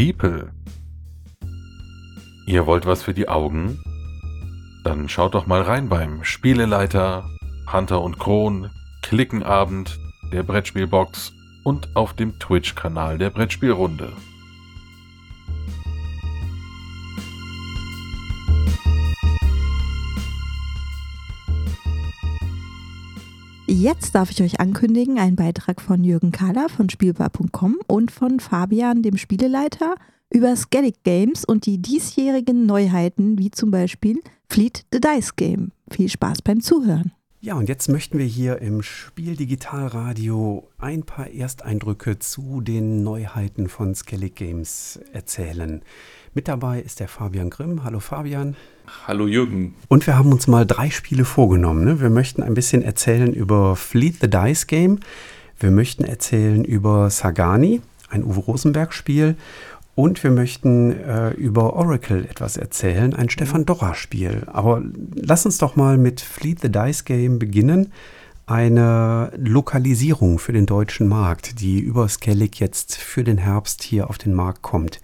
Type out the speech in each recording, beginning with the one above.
Beeple. Ihr wollt was für die Augen? Dann schaut doch mal rein beim Spieleleiter, Hunter und Kron, Klickenabend, der Brettspielbox und auf dem Twitch-Kanal der Brettspielrunde. Jetzt darf ich euch ankündigen, ein Beitrag von Jürgen Kahler von Spielbar.com und von Fabian, dem Spieleleiter, über Skellig Games und die diesjährigen Neuheiten, wie zum Beispiel Fleet the Dice Game. Viel Spaß beim Zuhören. Ja, und jetzt möchten wir hier im Spiel Digitalradio ein paar Ersteindrücke zu den Neuheiten von Skellig Games erzählen. Mit dabei ist der Fabian Grimm. Hallo Fabian. Hallo Jürgen. Und wir haben uns mal drei Spiele vorgenommen. Ne? Wir möchten ein bisschen erzählen über Fleet the Dice Game. Wir möchten erzählen über Sagani, ein Uwe Rosenberg-Spiel. Und wir möchten äh, über Oracle etwas erzählen, ein Stefan Dorra-Spiel. Aber lass uns doch mal mit Fleet the Dice Game beginnen. Eine Lokalisierung für den deutschen Markt, die über Skellig jetzt für den Herbst hier auf den Markt kommt.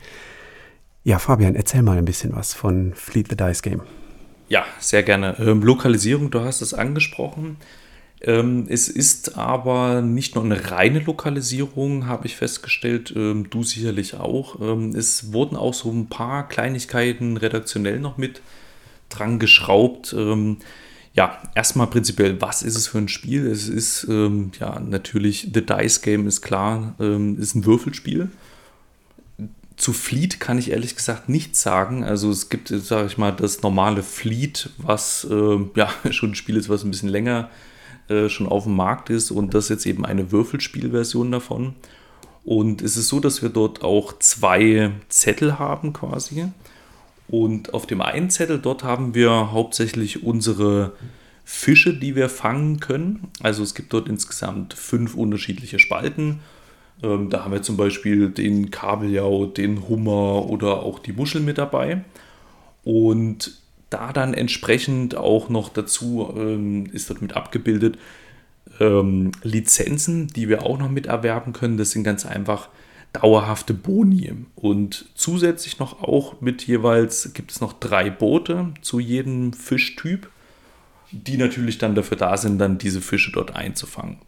Ja, Fabian, erzähl mal ein bisschen was von Fleet the Dice Game. Ja, sehr gerne. Ähm, Lokalisierung, du hast es angesprochen. Ähm, es ist aber nicht nur eine reine Lokalisierung, habe ich festgestellt, ähm, du sicherlich auch. Ähm, es wurden auch so ein paar Kleinigkeiten redaktionell noch mit dran geschraubt. Ähm, ja, erstmal prinzipiell, was ist es für ein Spiel? Es ist ähm, ja natürlich The Dice Game ist klar, ist ein Würfelspiel zu Fleet kann ich ehrlich gesagt nichts sagen. Also es gibt, sage ich mal, das normale Fleet, was äh, ja schon ein Spiel ist, was ein bisschen länger äh, schon auf dem Markt ist und das ist jetzt eben eine Würfelspielversion davon. Und es ist so, dass wir dort auch zwei Zettel haben quasi. Und auf dem einen Zettel dort haben wir hauptsächlich unsere Fische, die wir fangen können. Also es gibt dort insgesamt fünf unterschiedliche Spalten ähm, da haben wir zum Beispiel den Kabeljau, den Hummer oder auch die Muschel mit dabei. Und da dann entsprechend auch noch dazu ähm, ist dort mit abgebildet ähm, Lizenzen, die wir auch noch mit erwerben können. Das sind ganz einfach dauerhafte Boni. Und zusätzlich noch auch mit jeweils gibt es noch drei Boote zu jedem Fischtyp, die natürlich dann dafür da sind, dann diese Fische dort einzufangen.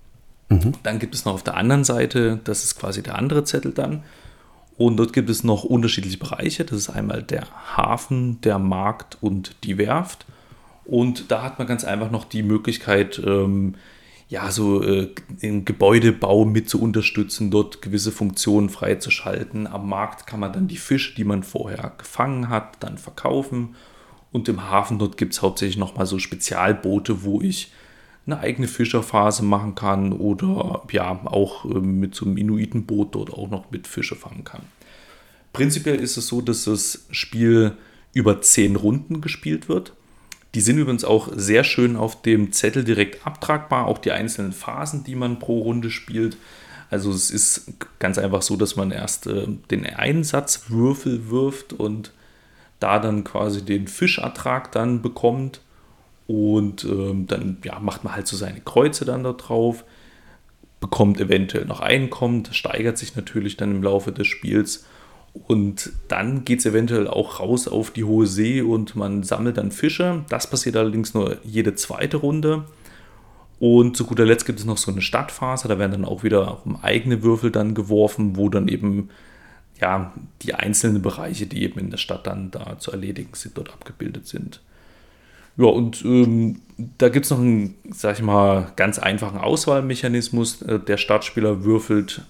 Mhm. Dann gibt es noch auf der anderen Seite, das ist quasi der andere Zettel dann. Und dort gibt es noch unterschiedliche Bereiche. Das ist einmal der Hafen, der Markt und die Werft. Und da hat man ganz einfach noch die Möglichkeit, ähm, ja, so äh, den Gebäudebau mit zu unterstützen, dort gewisse Funktionen freizuschalten. Am Markt kann man dann die Fische, die man vorher gefangen hat, dann verkaufen. Und im Hafen dort gibt es hauptsächlich nochmal so Spezialboote, wo ich eine eigene Fischerphase machen kann oder ja auch ähm, mit so einem Inuitenboot dort auch noch mit Fische fangen kann. Prinzipiell ist es so, dass das Spiel über zehn Runden gespielt wird. Die sind übrigens auch sehr schön auf dem Zettel direkt abtragbar, auch die einzelnen Phasen, die man pro Runde spielt. Also es ist ganz einfach so, dass man erst äh, den Einsatzwürfel wirft und da dann quasi den Fischertrag dann bekommt und ähm, dann ja, macht man halt so seine Kreuze dann da drauf, bekommt eventuell noch Einkommen, das steigert sich natürlich dann im Laufe des Spiels. Und dann geht es eventuell auch raus auf die hohe See und man sammelt dann Fische. Das passiert allerdings nur jede zweite Runde. Und zu guter Letzt gibt es noch so eine Stadtphase, da werden dann auch wieder eigene Würfel dann geworfen, wo dann eben ja die einzelnen Bereiche, die eben in der Stadt dann da zu erledigen sind, dort abgebildet sind. Ja, und ähm, da gibt es noch einen, sag ich mal, ganz einfachen Auswahlmechanismus. Äh, der Startspieler würfelt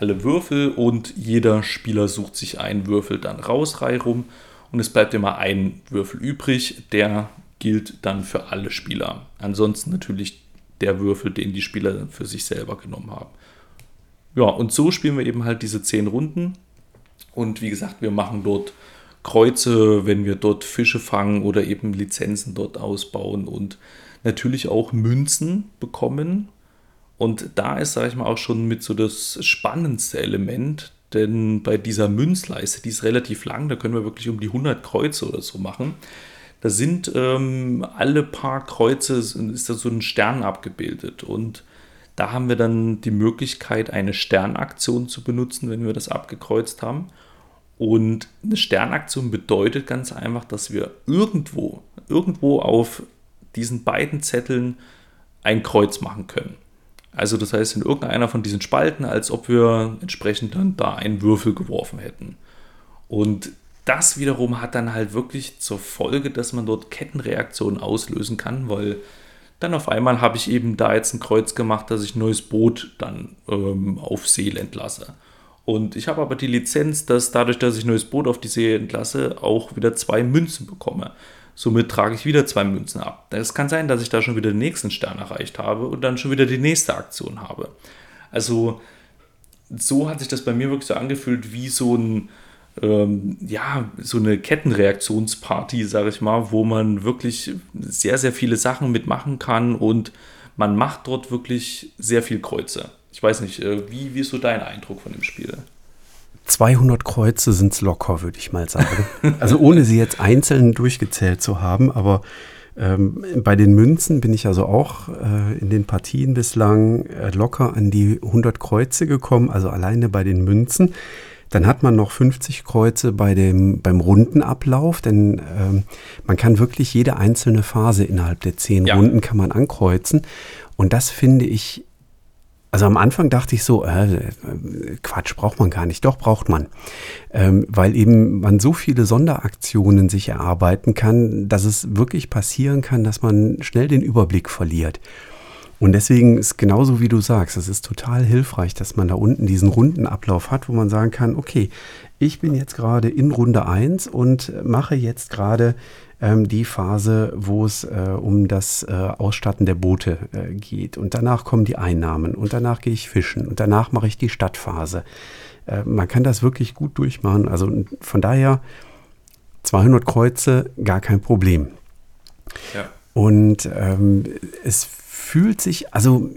alle Würfel und jeder Spieler sucht sich einen Würfel dann raus, rum und es bleibt immer ein Würfel übrig, der gilt dann für alle Spieler. Ansonsten natürlich der Würfel, den die Spieler für sich selber genommen haben. Ja, und so spielen wir eben halt diese zehn Runden. Und wie gesagt, wir machen dort Kreuze, wenn wir dort Fische fangen oder eben Lizenzen dort ausbauen und natürlich auch Münzen bekommen. Und da ist, sage ich mal, auch schon mit so das spannendste Element, denn bei dieser Münzleiste, die ist relativ lang, da können wir wirklich um die 100 Kreuze oder so machen. Da sind ähm, alle paar Kreuze, ist da so ein Stern abgebildet und da haben wir dann die Möglichkeit, eine Sternaktion zu benutzen, wenn wir das abgekreuzt haben. Und eine Sternaktion bedeutet ganz einfach, dass wir irgendwo, irgendwo auf diesen beiden Zetteln ein Kreuz machen können. Also das heißt in irgendeiner von diesen Spalten, als ob wir entsprechend dann da einen Würfel geworfen hätten. Und das wiederum hat dann halt wirklich zur Folge, dass man dort Kettenreaktionen auslösen kann, weil dann auf einmal habe ich eben da jetzt ein Kreuz gemacht, dass ich ein neues Boot dann ähm, auf See entlasse. Und ich habe aber die Lizenz, dass dadurch, dass ich neues Boot auf die See entlasse, auch wieder zwei Münzen bekomme. Somit trage ich wieder zwei Münzen ab. Es kann sein, dass ich da schon wieder den nächsten Stern erreicht habe und dann schon wieder die nächste Aktion habe. Also so hat sich das bei mir wirklich so angefühlt wie so ein ähm, ja, so eine Kettenreaktionsparty, sage ich mal, wo man wirklich sehr, sehr viele Sachen mitmachen kann und man macht dort wirklich sehr viel Kreuze. Weiß nicht, äh, wie, wie ist so dein Eindruck von dem Spiel? 200 Kreuze sind es locker, würde ich mal sagen. Also ohne sie jetzt einzeln durchgezählt zu haben, aber ähm, bei den Münzen bin ich also auch äh, in den Partien bislang äh, locker an die 100 Kreuze gekommen, also alleine bei den Münzen. Dann hat man noch 50 Kreuze bei dem, beim Rundenablauf, denn ähm, man kann wirklich jede einzelne Phase innerhalb der zehn ja. Runden kann man ankreuzen. Und das finde ich also am Anfang dachte ich so, äh, Quatsch, braucht man gar nicht. Doch, braucht man. Ähm, weil eben man so viele Sonderaktionen sich erarbeiten kann, dass es wirklich passieren kann, dass man schnell den Überblick verliert. Und deswegen ist genauso wie du sagst, es ist total hilfreich, dass man da unten diesen runden Ablauf hat, wo man sagen kann, okay, ich bin jetzt gerade in Runde 1 und mache jetzt gerade ähm, die Phase, wo es äh, um das äh, Ausstatten der Boote äh, geht. Und danach kommen die Einnahmen und danach gehe ich fischen und danach mache ich die Stadtphase. Äh, man kann das wirklich gut durchmachen. Also von daher 200 Kreuze, gar kein Problem. Ja. Und ähm, es fühlt sich, also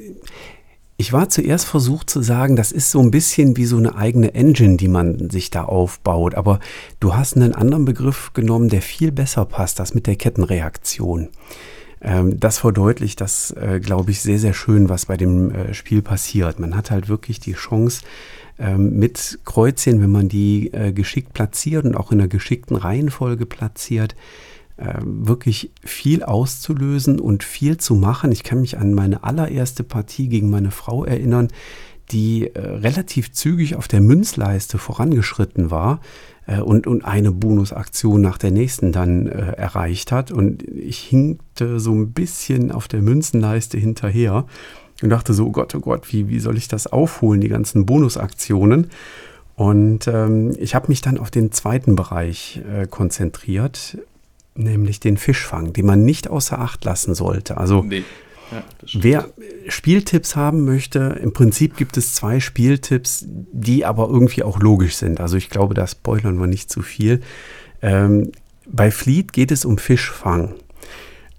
ich war zuerst versucht zu sagen, das ist so ein bisschen wie so eine eigene Engine, die man sich da aufbaut. Aber du hast einen anderen Begriff genommen, der viel besser passt, das mit der Kettenreaktion. Ähm, das verdeutlicht das, äh, glaube ich, sehr, sehr schön, was bei dem äh, Spiel passiert. Man hat halt wirklich die Chance, ähm, mit Kreuzchen, wenn man die äh, geschickt platziert und auch in einer geschickten Reihenfolge platziert, wirklich viel auszulösen und viel zu machen. Ich kann mich an meine allererste Partie gegen meine Frau erinnern, die äh, relativ zügig auf der Münzleiste vorangeschritten war äh, und, und eine Bonusaktion nach der nächsten dann äh, erreicht hat. Und ich hinkte so ein bisschen auf der Münzenleiste hinterher und dachte so, oh Gott, oh Gott, wie, wie soll ich das aufholen, die ganzen Bonusaktionen? Und ähm, ich habe mich dann auf den zweiten Bereich äh, konzentriert nämlich den Fischfang, den man nicht außer Acht lassen sollte. Also nee. ja, wer Spieltipps haben möchte, im Prinzip gibt es zwei Spieltipps, die aber irgendwie auch logisch sind. Also ich glaube, da spoilern wir nicht zu viel. Ähm, bei Fleet geht es um Fischfang.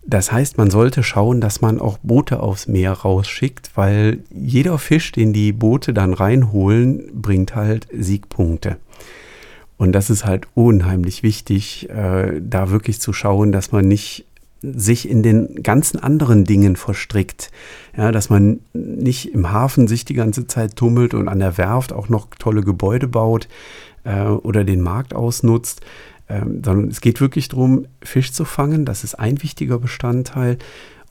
Das heißt, man sollte schauen, dass man auch Boote aufs Meer rausschickt, weil jeder Fisch, den die Boote dann reinholen, bringt halt Siegpunkte. Und das ist halt unheimlich wichtig, äh, da wirklich zu schauen, dass man nicht sich in den ganzen anderen Dingen verstrickt. Ja, dass man nicht im Hafen sich die ganze Zeit tummelt und an der Werft auch noch tolle Gebäude baut äh, oder den Markt ausnutzt, ähm, sondern es geht wirklich darum, Fisch zu fangen. Das ist ein wichtiger Bestandteil.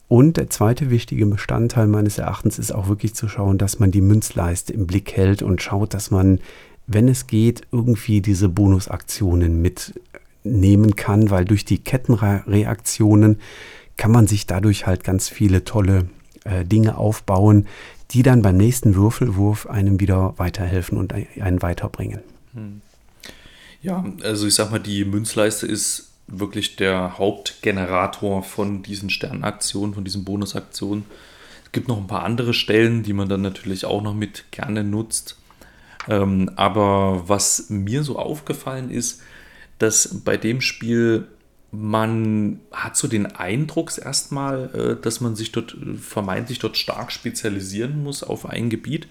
Und der zweite wichtige Bestandteil meines Erachtens ist auch wirklich zu schauen, dass man die Münzleiste im Blick hält und schaut, dass man wenn es geht, irgendwie diese Bonusaktionen mitnehmen kann, weil durch die Kettenreaktionen kann man sich dadurch halt ganz viele tolle äh, Dinge aufbauen, die dann beim nächsten Würfelwurf einem wieder weiterhelfen und einen weiterbringen. Hm. Ja, also ich sag mal, die Münzleiste ist wirklich der Hauptgenerator von diesen Sternaktionen, von diesen Bonusaktionen. Es gibt noch ein paar andere Stellen, die man dann natürlich auch noch mit gerne nutzt. Ähm, aber was mir so aufgefallen ist, dass bei dem Spiel man hat so den Eindruck erstmal, äh, dass man sich dort vermeintlich dort stark spezialisieren muss auf ein Gebiet.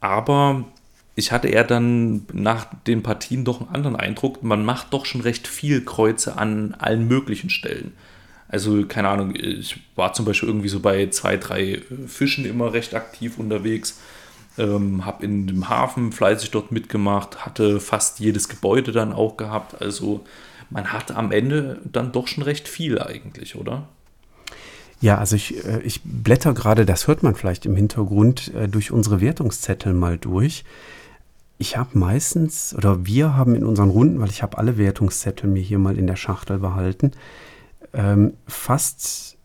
Aber ich hatte eher dann nach den Partien doch einen anderen Eindruck. Man macht doch schon recht viel Kreuze an allen möglichen Stellen. Also, keine Ahnung, ich war zum Beispiel irgendwie so bei zwei, drei Fischen immer recht aktiv unterwegs. Ähm, habe in dem Hafen fleißig dort mitgemacht, hatte fast jedes Gebäude dann auch gehabt. Also man hat am Ende dann doch schon recht viel eigentlich, oder? Ja, also ich, äh, ich blätter gerade, das hört man vielleicht im Hintergrund, äh, durch unsere Wertungszettel mal durch. Ich habe meistens, oder wir haben in unseren Runden, weil ich habe alle Wertungszettel mir hier mal in der Schachtel behalten, ähm, fast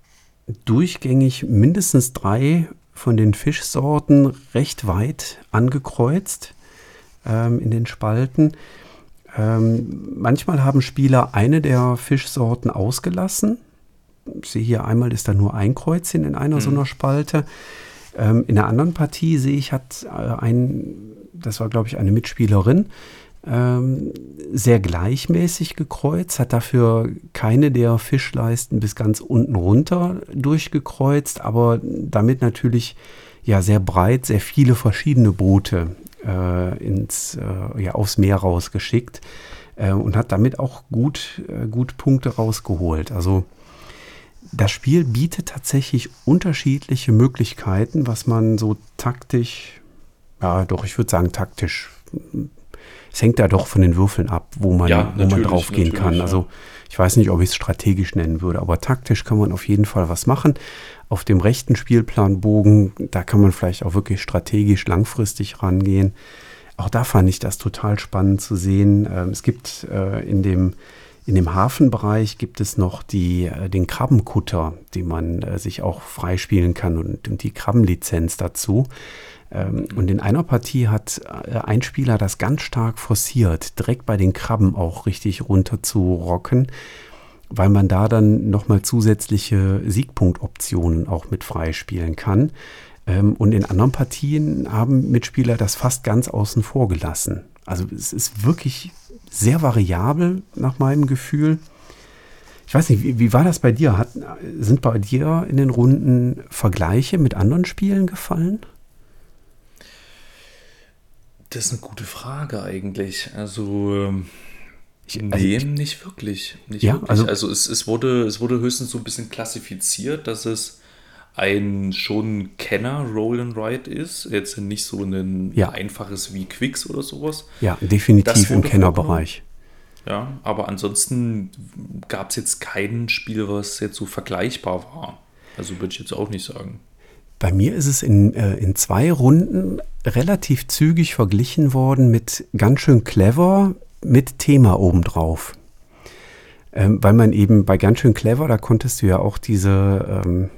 durchgängig mindestens drei von den Fischsorten recht weit angekreuzt ähm, in den Spalten. Ähm, manchmal haben Spieler eine der Fischsorten ausgelassen. Ich sehe hier einmal ist da nur ein Kreuzchen in einer mhm. so einer Spalte. Ähm, in der anderen Partie sehe ich, hat äh, ein, das war glaube ich eine Mitspielerin, ähm, sehr gleichmäßig gekreuzt, hat dafür keine der Fischleisten bis ganz unten runter durchgekreuzt, aber damit natürlich ja sehr breit, sehr viele verschiedene Boote äh, ins, äh, ja, aufs Meer rausgeschickt äh, und hat damit auch gut, äh, gut Punkte rausgeholt. Also das Spiel bietet tatsächlich unterschiedliche Möglichkeiten, was man so taktisch, ja doch, ich würde sagen taktisch es hängt da doch von den Würfeln ab, wo man, ja, wo man drauf gehen kann. Ja. Also ich weiß nicht, ob ich es strategisch nennen würde, aber taktisch kann man auf jeden Fall was machen. Auf dem rechten Spielplanbogen, da kann man vielleicht auch wirklich strategisch langfristig rangehen. Auch da fand ich das total spannend zu sehen. Ähm, es gibt äh, in dem in dem Hafenbereich gibt es noch die, äh, den Krabbenkutter, den man äh, sich auch freispielen kann und, die Krabbenlizenz dazu. Ähm, und in einer Partie hat äh, ein Spieler das ganz stark forciert, direkt bei den Krabben auch richtig runter zu rocken, weil man da dann nochmal zusätzliche Siegpunktoptionen auch mit freispielen kann. Ähm, und in anderen Partien haben Mitspieler das fast ganz außen vor gelassen. Also es ist wirklich sehr variabel nach meinem Gefühl. Ich weiß nicht, wie, wie war das bei dir? Hat, sind bei dir in den Runden Vergleiche mit anderen Spielen gefallen? Das ist eine gute Frage eigentlich. Also, ähm, ich, also nee, nicht wirklich. Nicht ja, wirklich. Also, also es, es, wurde, es wurde höchstens so ein bisschen klassifiziert, dass es ein schon Kenner Roll and Ride ist. Jetzt nicht so ein ja. einfaches wie Quicks oder sowas. Ja, definitiv im Kennerbereich. Ja, aber ansonsten gab es jetzt kein Spiel, was jetzt so vergleichbar war. Also würde ich jetzt auch nicht sagen. Bei mir ist es in, äh, in zwei Runden relativ zügig verglichen worden mit ganz schön clever mit Thema obendrauf. Ähm, weil man eben bei ganz schön clever, da konntest du ja auch diese, ähm,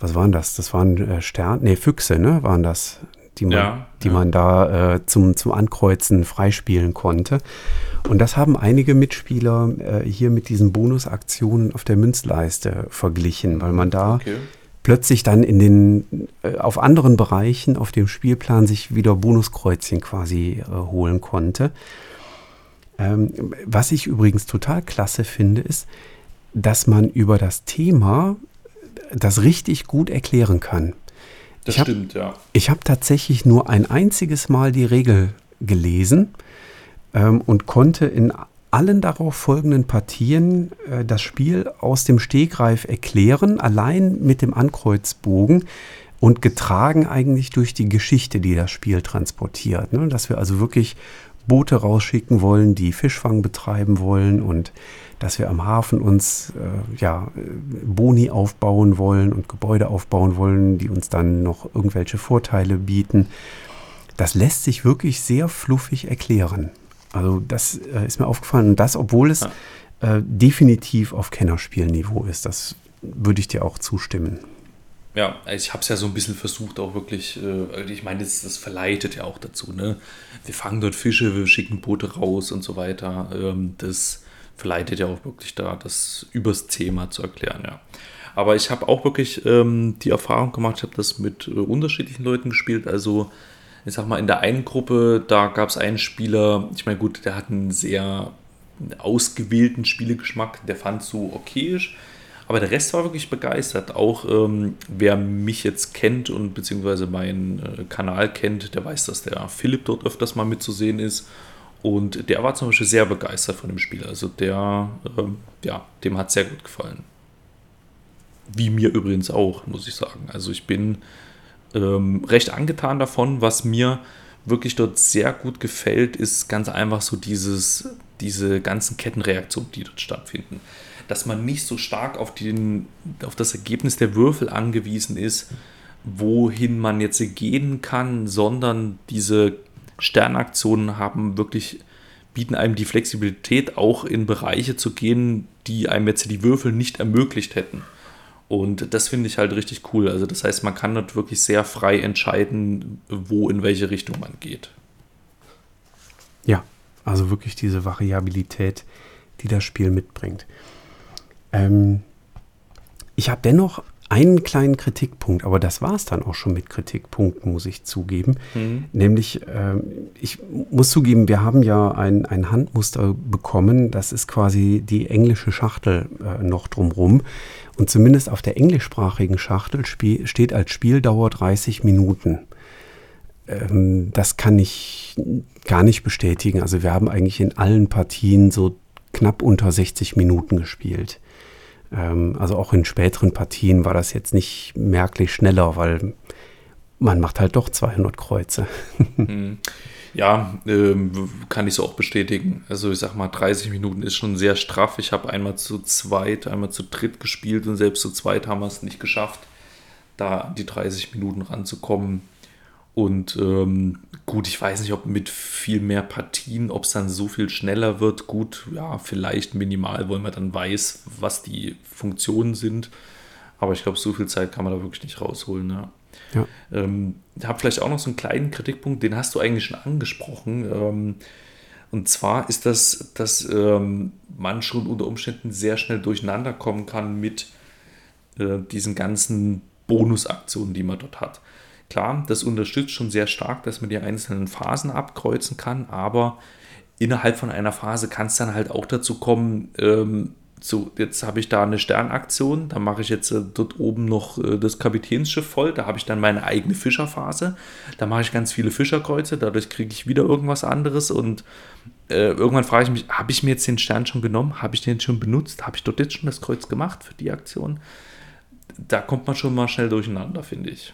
was waren das? Das waren äh, Sterne, nee, Füchse, ne, waren das, die man, ja, die ja. man da äh, zum, zum Ankreuzen freispielen konnte. Und das haben einige Mitspieler äh, hier mit diesen Bonusaktionen auf der Münzleiste verglichen, weil man da okay plötzlich dann in den, äh, auf anderen Bereichen auf dem Spielplan sich wieder Bonuskreuzchen quasi äh, holen konnte. Ähm, was ich übrigens total klasse finde, ist, dass man über das Thema das richtig gut erklären kann. Das ich hab, stimmt, ja. Ich habe tatsächlich nur ein einziges Mal die Regel gelesen ähm, und konnte in allen darauf folgenden Partien äh, das Spiel aus dem Stegreif erklären, allein mit dem Ankreuzbogen und getragen eigentlich durch die Geschichte, die das Spiel transportiert. Ne? Dass wir also wirklich Boote rausschicken wollen, die Fischfang betreiben wollen und dass wir am Hafen uns äh, ja, Boni aufbauen wollen und Gebäude aufbauen wollen, die uns dann noch irgendwelche Vorteile bieten. Das lässt sich wirklich sehr fluffig erklären. Also das äh, ist mir aufgefallen. Und das, obwohl es äh, definitiv auf Kennerspielniveau ist. Das würde ich dir auch zustimmen. Ja, ich habe es ja so ein bisschen versucht, auch wirklich, äh, ich meine, das, das, verleitet ja auch dazu, ne? Wir fangen dort Fische, wir schicken Boote raus und so weiter. Ähm, das verleitet ja auch wirklich da, das übers Thema zu erklären, ja. Aber ich habe auch wirklich ähm, die Erfahrung gemacht, ich habe das mit äh, unterschiedlichen Leuten gespielt, also ich sag mal, in der einen Gruppe, da gab es einen Spieler, ich meine, gut, der hat einen sehr ausgewählten Spielegeschmack, der fand so okayisch. Aber der Rest war wirklich begeistert. Auch ähm, wer mich jetzt kennt und beziehungsweise meinen äh, Kanal kennt, der weiß, dass der Philipp dort öfters mal mitzusehen ist. Und der war zum Beispiel sehr begeistert von dem Spiel. Also der, ähm, ja, dem hat sehr gut gefallen. Wie mir übrigens auch, muss ich sagen. Also ich bin ähm, recht angetan davon. Was mir wirklich dort sehr gut gefällt, ist ganz einfach so dieses, diese ganzen Kettenreaktionen, die dort stattfinden. Dass man nicht so stark auf, den, auf das Ergebnis der Würfel angewiesen ist, wohin man jetzt gehen kann, sondern diese Sternaktionen haben wirklich, bieten einem die Flexibilität, auch in Bereiche zu gehen, die einem jetzt die Würfel nicht ermöglicht hätten. Und das finde ich halt richtig cool. Also das heißt, man kann dort wirklich sehr frei entscheiden, wo in welche Richtung man geht. Ja, also wirklich diese Variabilität, die das Spiel mitbringt. Ähm, ich habe dennoch einen kleinen Kritikpunkt, aber das war es dann auch schon mit Kritikpunkten, muss ich zugeben. Mhm. Nämlich, ähm, ich muss zugeben, wir haben ja ein, ein Handmuster bekommen, das ist quasi die englische Schachtel äh, noch drumrum. Und zumindest auf der englischsprachigen Schachtel steht als Spieldauer 30 Minuten. Ähm, das kann ich gar nicht bestätigen. Also wir haben eigentlich in allen Partien so knapp unter 60 Minuten gespielt. Ähm, also auch in späteren Partien war das jetzt nicht merklich schneller, weil man macht halt doch 200 Kreuze. Hm. Ja, ähm, kann ich so auch bestätigen. Also ich sag mal, 30 Minuten ist schon sehr straff. Ich habe einmal zu zweit, einmal zu dritt gespielt und selbst zu zweit haben wir es nicht geschafft, da die 30 Minuten ranzukommen. Und ähm, gut, ich weiß nicht, ob mit viel mehr Partien, ob es dann so viel schneller wird. Gut, ja, vielleicht minimal, weil man dann weiß, was die Funktionen sind. Aber ich glaube, so viel Zeit kann man da wirklich nicht rausholen. Ja. Ja. Ähm, ich habe vielleicht auch noch so einen kleinen Kritikpunkt, den hast du eigentlich schon angesprochen. Ähm, und zwar ist das, dass ähm, man schon unter Umständen sehr schnell durcheinander kommen kann mit äh, diesen ganzen Bonusaktionen, die man dort hat. Klar, das unterstützt schon sehr stark, dass man die einzelnen Phasen abkreuzen kann, aber innerhalb von einer Phase kann es dann halt auch dazu kommen, ähm, so, jetzt habe ich da eine Sternaktion, da mache ich jetzt äh, dort oben noch äh, das Kapitänsschiff voll, da habe ich dann meine eigene Fischerphase, da mache ich ganz viele Fischerkreuze, dadurch kriege ich wieder irgendwas anderes und äh, irgendwann frage ich mich, habe ich mir jetzt den Stern schon genommen, habe ich den schon benutzt, habe ich dort jetzt schon das Kreuz gemacht für die Aktion? Da kommt man schon mal schnell durcheinander, finde ich.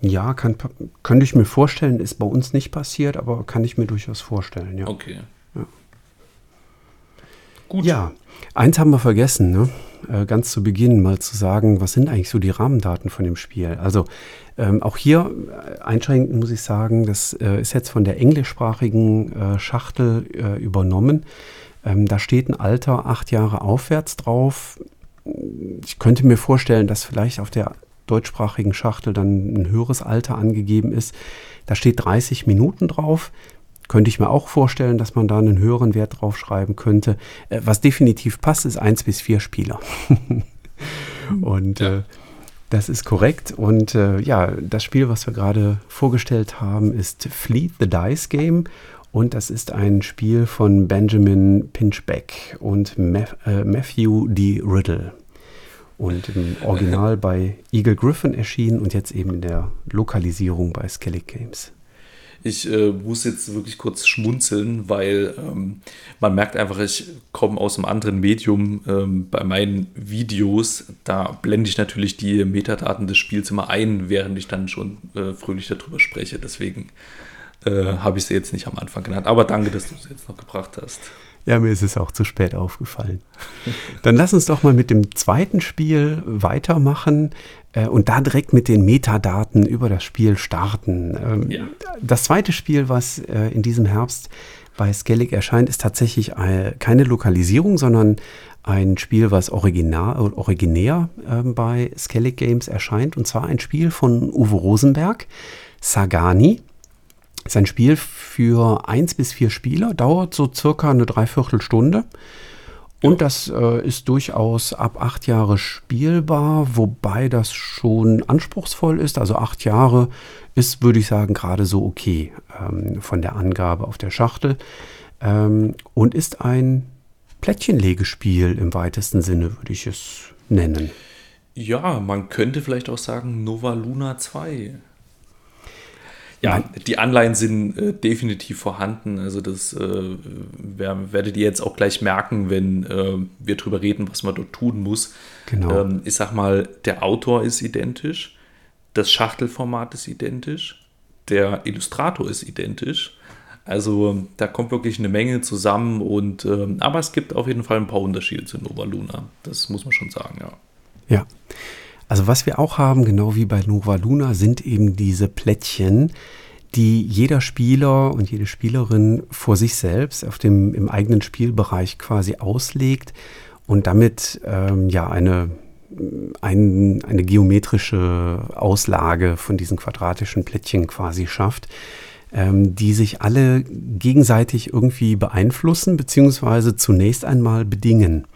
Ja, kann, könnte ich mir vorstellen, ist bei uns nicht passiert, aber kann ich mir durchaus vorstellen, ja. Okay. Ja. Gut. Ja, eins haben wir vergessen, ne? Äh, ganz zu Beginn mal zu sagen, was sind eigentlich so die Rahmendaten von dem Spiel? Also ähm, auch hier äh, einschränkend muss ich sagen, das äh, ist jetzt von der englischsprachigen äh, Schachtel äh, übernommen. Ähm, da steht ein Alter acht Jahre aufwärts drauf. Ich könnte mir vorstellen, dass vielleicht auf der deutschsprachigen Schachtel dann ein höheres Alter angegeben ist. Da steht 30 Minuten drauf. Könnte ich mir auch vorstellen, dass man da einen höheren Wert drauf schreiben könnte. Äh, was definitiv passt, ist eins bis vier Spieler. und ja. äh, das ist korrekt. Und äh, ja, das Spiel, was wir gerade vorgestellt haben, ist Fleet the Dice Game. Und das ist ein Spiel von Benjamin Pinchbeck und äh, Matthew D. Riddle. Und im Original bei Eagle Griffin erschienen und jetzt eben in der Lokalisierung bei Skellig Games. Ich äh, muss jetzt wirklich kurz schmunzeln, weil ähm, man merkt einfach, ich komme aus einem anderen Medium. Ähm, bei meinen Videos, da blende ich natürlich die Metadaten des Spiels immer ein, während ich dann schon äh, fröhlich darüber spreche. Deswegen äh, habe ich sie jetzt nicht am Anfang genannt. Aber danke, dass du sie jetzt noch gebracht hast. Ja, mir ist es auch zu spät aufgefallen. Dann lass uns doch mal mit dem zweiten Spiel weitermachen äh, und da direkt mit den Metadaten über das Spiel starten. Ähm, ja. Das zweite Spiel, was äh, in diesem Herbst bei Skellig erscheint, ist tatsächlich äh, keine Lokalisierung, sondern ein Spiel, was original, originär äh, bei Skellig Games erscheint. Und zwar ein Spiel von Uwe Rosenberg, Sagani. Ist ein Spiel für eins bis vier Spieler, dauert so circa eine Dreiviertelstunde. Und das äh, ist durchaus ab acht Jahre spielbar, wobei das schon anspruchsvoll ist. Also acht Jahre ist, würde ich sagen, gerade so okay ähm, von der Angabe auf der Schachtel. Ähm, und ist ein Plättchenlegespiel im weitesten Sinne, würde ich es nennen. Ja, man könnte vielleicht auch sagen Nova Luna 2. ja, die Anleihen sind äh, definitiv vorhanden. Also das äh, wer, werdet ihr jetzt auch gleich merken, wenn äh, wir drüber reden, was man dort tun muss. Genau. Ähm, ich sag mal, der Autor ist identisch, das Schachtelformat ist identisch, der Illustrator ist identisch. Also da kommt wirklich eine Menge zusammen und ähm, aber es gibt auf jeden Fall ein paar Unterschiede zu Nova Luna. Das muss man schon sagen, ja. Ja. Also was wir auch haben, genau wie bei Nova Luna, sind eben diese Plättchen, die jeder Spieler und jede Spielerin vor sich selbst auf dem im eigenen Spielbereich quasi auslegt und damit ähm, ja eine ein, eine geometrische Auslage von diesen quadratischen Plättchen quasi schafft, ähm, die sich alle gegenseitig irgendwie beeinflussen, beziehungsweise zunächst einmal bedingen.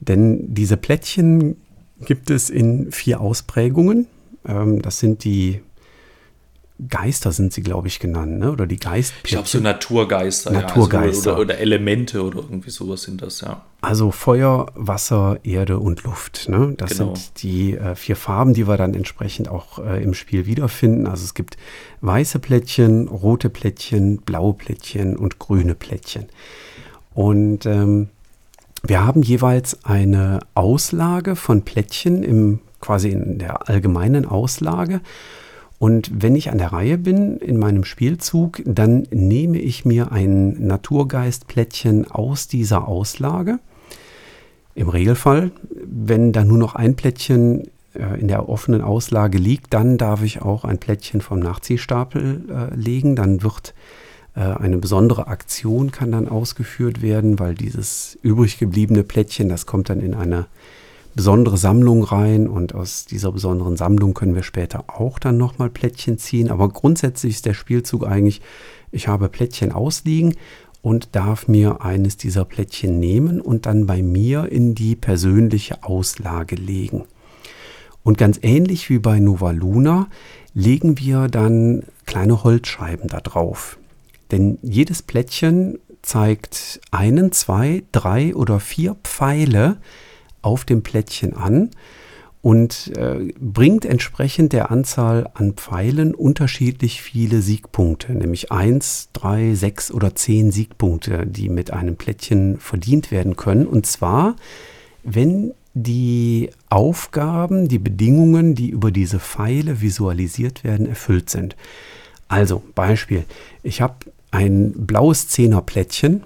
Denn diese Plättchen gibt es in vier Ausprägungen. Ähm, das sind die Geister sind sie, glaube ich, genannt, ne? oder die Geistplättchen. Ich glaube, so Naturgeister. Naturgeister. Ja, also, oder, oder, Elemente oder irgendwie sowas sind das, ja. Also Feuer, Wasser, Erde und Luft. Ne? Das genau. sind die äh, vier Farben, die wir dann entsprechend auch äh, im Spiel wiederfinden. Also es gibt weiße Plättchen, rote Plättchen, blaue Plättchen und grüne Plättchen. Und ähm, wir haben jeweils eine Auslage von Plättchen im quasi in der allgemeinen Auslage. Und wenn ich an der Reihe bin in meinem Spielzug, dann nehme ich mir ein Naturgeistplättchen aus dieser Auslage. Im Regelfall, wenn da nur noch ein Plättchen äh, in der offenen Auslage liegt, dann darf ich auch ein Plättchen vom Nachziehstapel äh, legen. Dann wird eine besondere Aktion kann dann ausgeführt werden, weil dieses übrig gebliebene Plättchen, das kommt dann in eine besondere Sammlung rein und aus dieser besonderen Sammlung können wir später auch dann nochmal Plättchen ziehen. Aber grundsätzlich ist der Spielzug eigentlich, ich habe Plättchen ausliegen und darf mir eines dieser Plättchen nehmen und dann bei mir in die persönliche Auslage legen. Und ganz ähnlich wie bei Nova Luna legen wir dann kleine Holzscheiben da drauf. Denn jedes Plättchen zeigt einen, zwei, drei oder vier Pfeile auf dem Plättchen an und äh, bringt entsprechend der Anzahl an Pfeilen unterschiedlich viele Siegpunkte, nämlich 1, 3, 6 oder 10 Siegpunkte, die mit einem Plättchen verdient werden können. Und zwar, wenn die Aufgaben, die Bedingungen, die über diese Pfeile visualisiert werden, erfüllt sind. Also Beispiel, ich habe ein blaues Zehnerplättchen,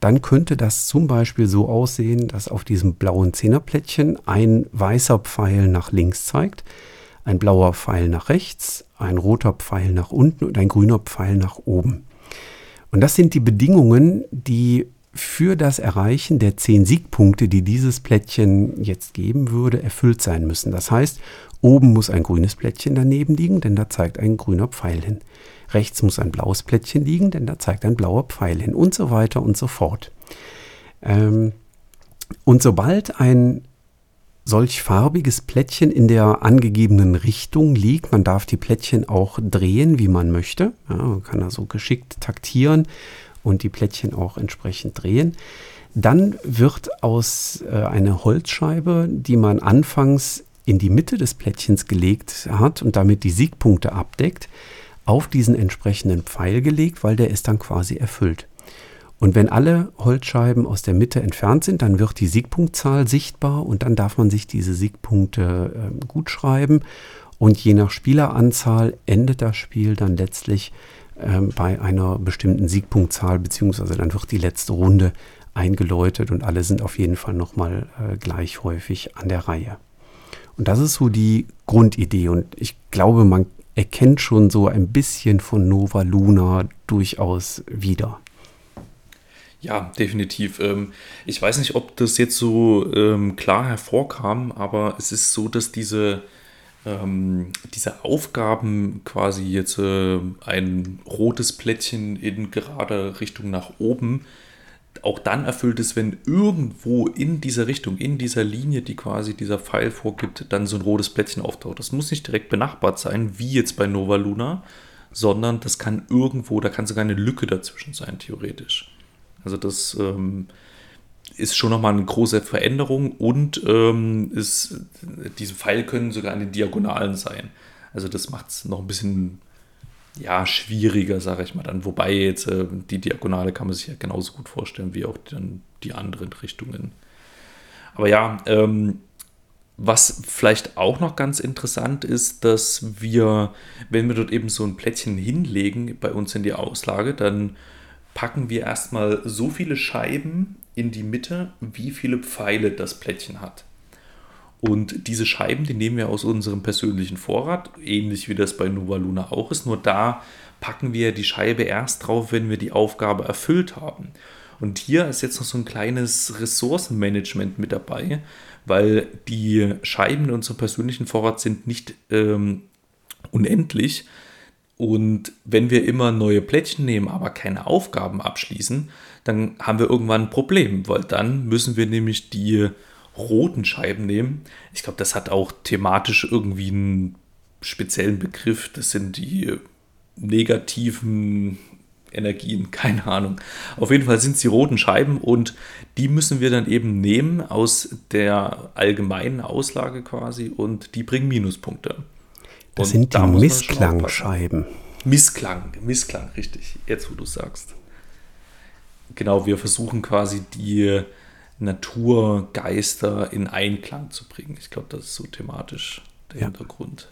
dann könnte das zum Beispiel so aussehen, dass auf diesem blauen Zehnerplättchen ein weißer Pfeil nach links zeigt, ein blauer Pfeil nach rechts, ein roter Pfeil nach unten und ein grüner Pfeil nach oben. Und das sind die Bedingungen, die für das Erreichen der zehn Siegpunkte, die dieses Plättchen jetzt geben würde, erfüllt sein müssen. Das heißt, oben muss ein grünes Plättchen daneben liegen, denn da zeigt ein grüner Pfeil hin. Rechts muss ein blaues Plättchen liegen, denn da zeigt ein blauer Pfeil hin und so weiter und so fort. Ähm, und sobald ein solch farbiges Plättchen in der angegebenen Richtung liegt, man darf die Plättchen auch drehen, wie man möchte, ja, man kann also geschickt taktieren und die Plättchen auch entsprechend drehen, dann wird aus äh, einer Holzscheibe, die man anfangs in die Mitte des Plättchens gelegt hat und damit die Siegpunkte abdeckt, auf diesen entsprechenden Pfeil gelegt, weil der ist dann quasi erfüllt. Und wenn alle Holzscheiben aus der Mitte entfernt sind, dann wird die Siegpunktzahl sichtbar und dann darf man sich diese Siegpunkte äh, gut schreiben. Und je nach Spieleranzahl endet das Spiel dann letztlich äh, bei einer bestimmten Siegpunktzahl, beziehungsweise dann wird die letzte Runde eingeläutet und alle sind auf jeden Fall nochmal äh, gleich häufig an der Reihe. Und das ist so die Grundidee. Und ich glaube, man erkennt schon so ein bisschen von Nova Luna durchaus wieder. Ja, definitiv. Ähm, ich weiß nicht, ob das jetzt so ähm, klar hervorkam, aber es ist so, dass diese, ähm, diese Aufgaben quasi jetzt äh, ein rotes Plättchen in gerade Richtung nach oben auch dann erfüllt ist, wenn irgendwo in dieser Richtung, in dieser Linie, die quasi dieser Pfeil vorgibt, dann so ein rotes Plättchen auftaucht. Das muss nicht direkt benachbart sein, wie jetzt bei Nova Luna, sondern das kann irgendwo, da kann sogar eine Lücke dazwischen sein, theoretisch. Also das ähm, ist schon nochmal eine große Veränderung und ähm, ist, diese Pfeile können sogar an den Diagonalen sein. Also das macht es noch ein bisschen ja, schwieriger, sage ich mal dann. Wobei jetzt äh, die Diagonale kann man sich ja genauso gut vorstellen wie auch dann die anderen Richtungen. Aber ja, ähm, was vielleicht auch noch ganz interessant ist, dass wir, wenn wir dort eben so ein Plättchen hinlegen bei uns in die Auslage, dann packen wir erstmal so viele Scheiben in die Mitte, wie viele Pfeile das Plättchen hat. Und diese Scheiben, die nehmen wir aus unserem persönlichen Vorrat, ähnlich wie das bei Nova Luna auch ist. Nur da packen wir die Scheibe erst drauf, wenn wir die Aufgabe erfüllt haben. Und hier ist jetzt noch so ein kleines Ressourcenmanagement mit dabei, weil die Scheiben in unserem persönlichen Vorrat sind nicht ähm, unendlich. Und wenn wir immer neue Plättchen nehmen, aber keine Aufgaben abschließen, dann haben wir irgendwann ein Problem, weil dann müssen wir nämlich die roten Scheiben nehmen. Ich glaube, das hat auch thematisch irgendwie einen speziellen Begriff. Das sind die negativen Energien, keine Ahnung. Auf jeden Fall sind es die roten Scheiben und die müssen wir dann eben nehmen aus der allgemeinen Auslage quasi und die bringen Minuspunkte. Das und sind die da Missklangscheiben. Missklang, Missklang, richtig. Jetzt, wo du sagst. Genau, wir versuchen quasi die Naturgeister in Einklang zu bringen. Ich glaube, das ist so thematisch der ja. Hintergrund.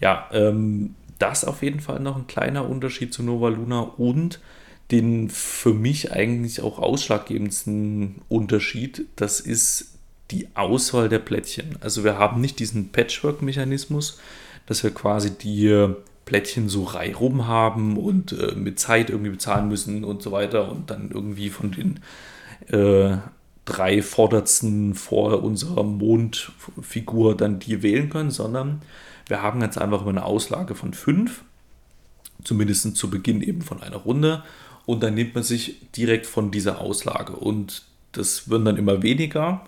Ja, ähm, das auf jeden Fall noch ein kleiner Unterschied zu Nova Luna und den für mich eigentlich auch ausschlaggebendsten Unterschied, das ist die Auswahl der Plättchen. Also wir haben nicht diesen Patchwork-Mechanismus, dass wir quasi die Plättchen so reihum haben und äh, mit Zeit irgendwie bezahlen müssen und so weiter und dann irgendwie von den äh, drei Vordersten vor unserer Mondfigur dann die wählen können, sondern wir haben jetzt einfach immer eine Auslage von fünf, zumindest zu Beginn eben von einer Runde und dann nimmt man sich direkt von dieser Auslage und das wird dann immer weniger,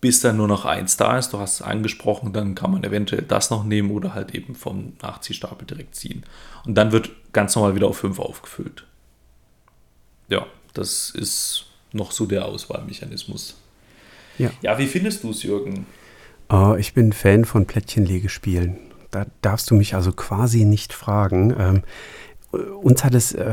bis dann nur noch eins da ist. Du hast es angesprochen, dann kann man eventuell das noch nehmen oder halt eben vom Nachziehstapel direkt ziehen. Und dann wird ganz normal wieder auf fünf aufgefüllt. Ja, das ist noch so der Auswahlmechanismus. Ja, ja wie findest du es, Jürgen? Uh, ich bin Fan von Plättchenlegespielen. Da darfst du mich also quasi nicht fragen. Ähm, uns hat es äh,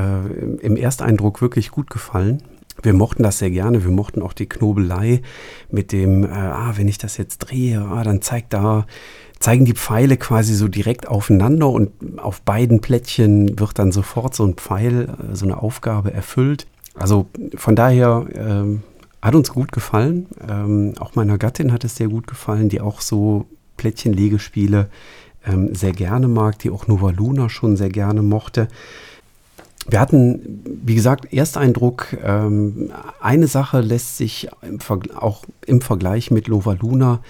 im Ersteindruck wirklich gut gefallen. Wir mochten das sehr gerne. Wir mochten auch die Knobelei mit dem, äh, ah, wenn ich das jetzt drehe, ah, dann zeigt da, zeigen die Pfeile quasi so direkt aufeinander und auf beiden Plättchen wird dann sofort so ein Pfeil, äh, so eine Aufgabe erfüllt. Also von daher ähm, hat uns gut gefallen. Ähm, auch meiner Gattin hat es sehr gut gefallen, die auch so Plättchenlegespiele ähm, sehr gerne mag, die auch Nova Luna schon sehr gerne mochte. Wir hatten, wie gesagt, Ersteindruck. Ähm, eine Sache lässt sich im auch im Vergleich mit Nova Luna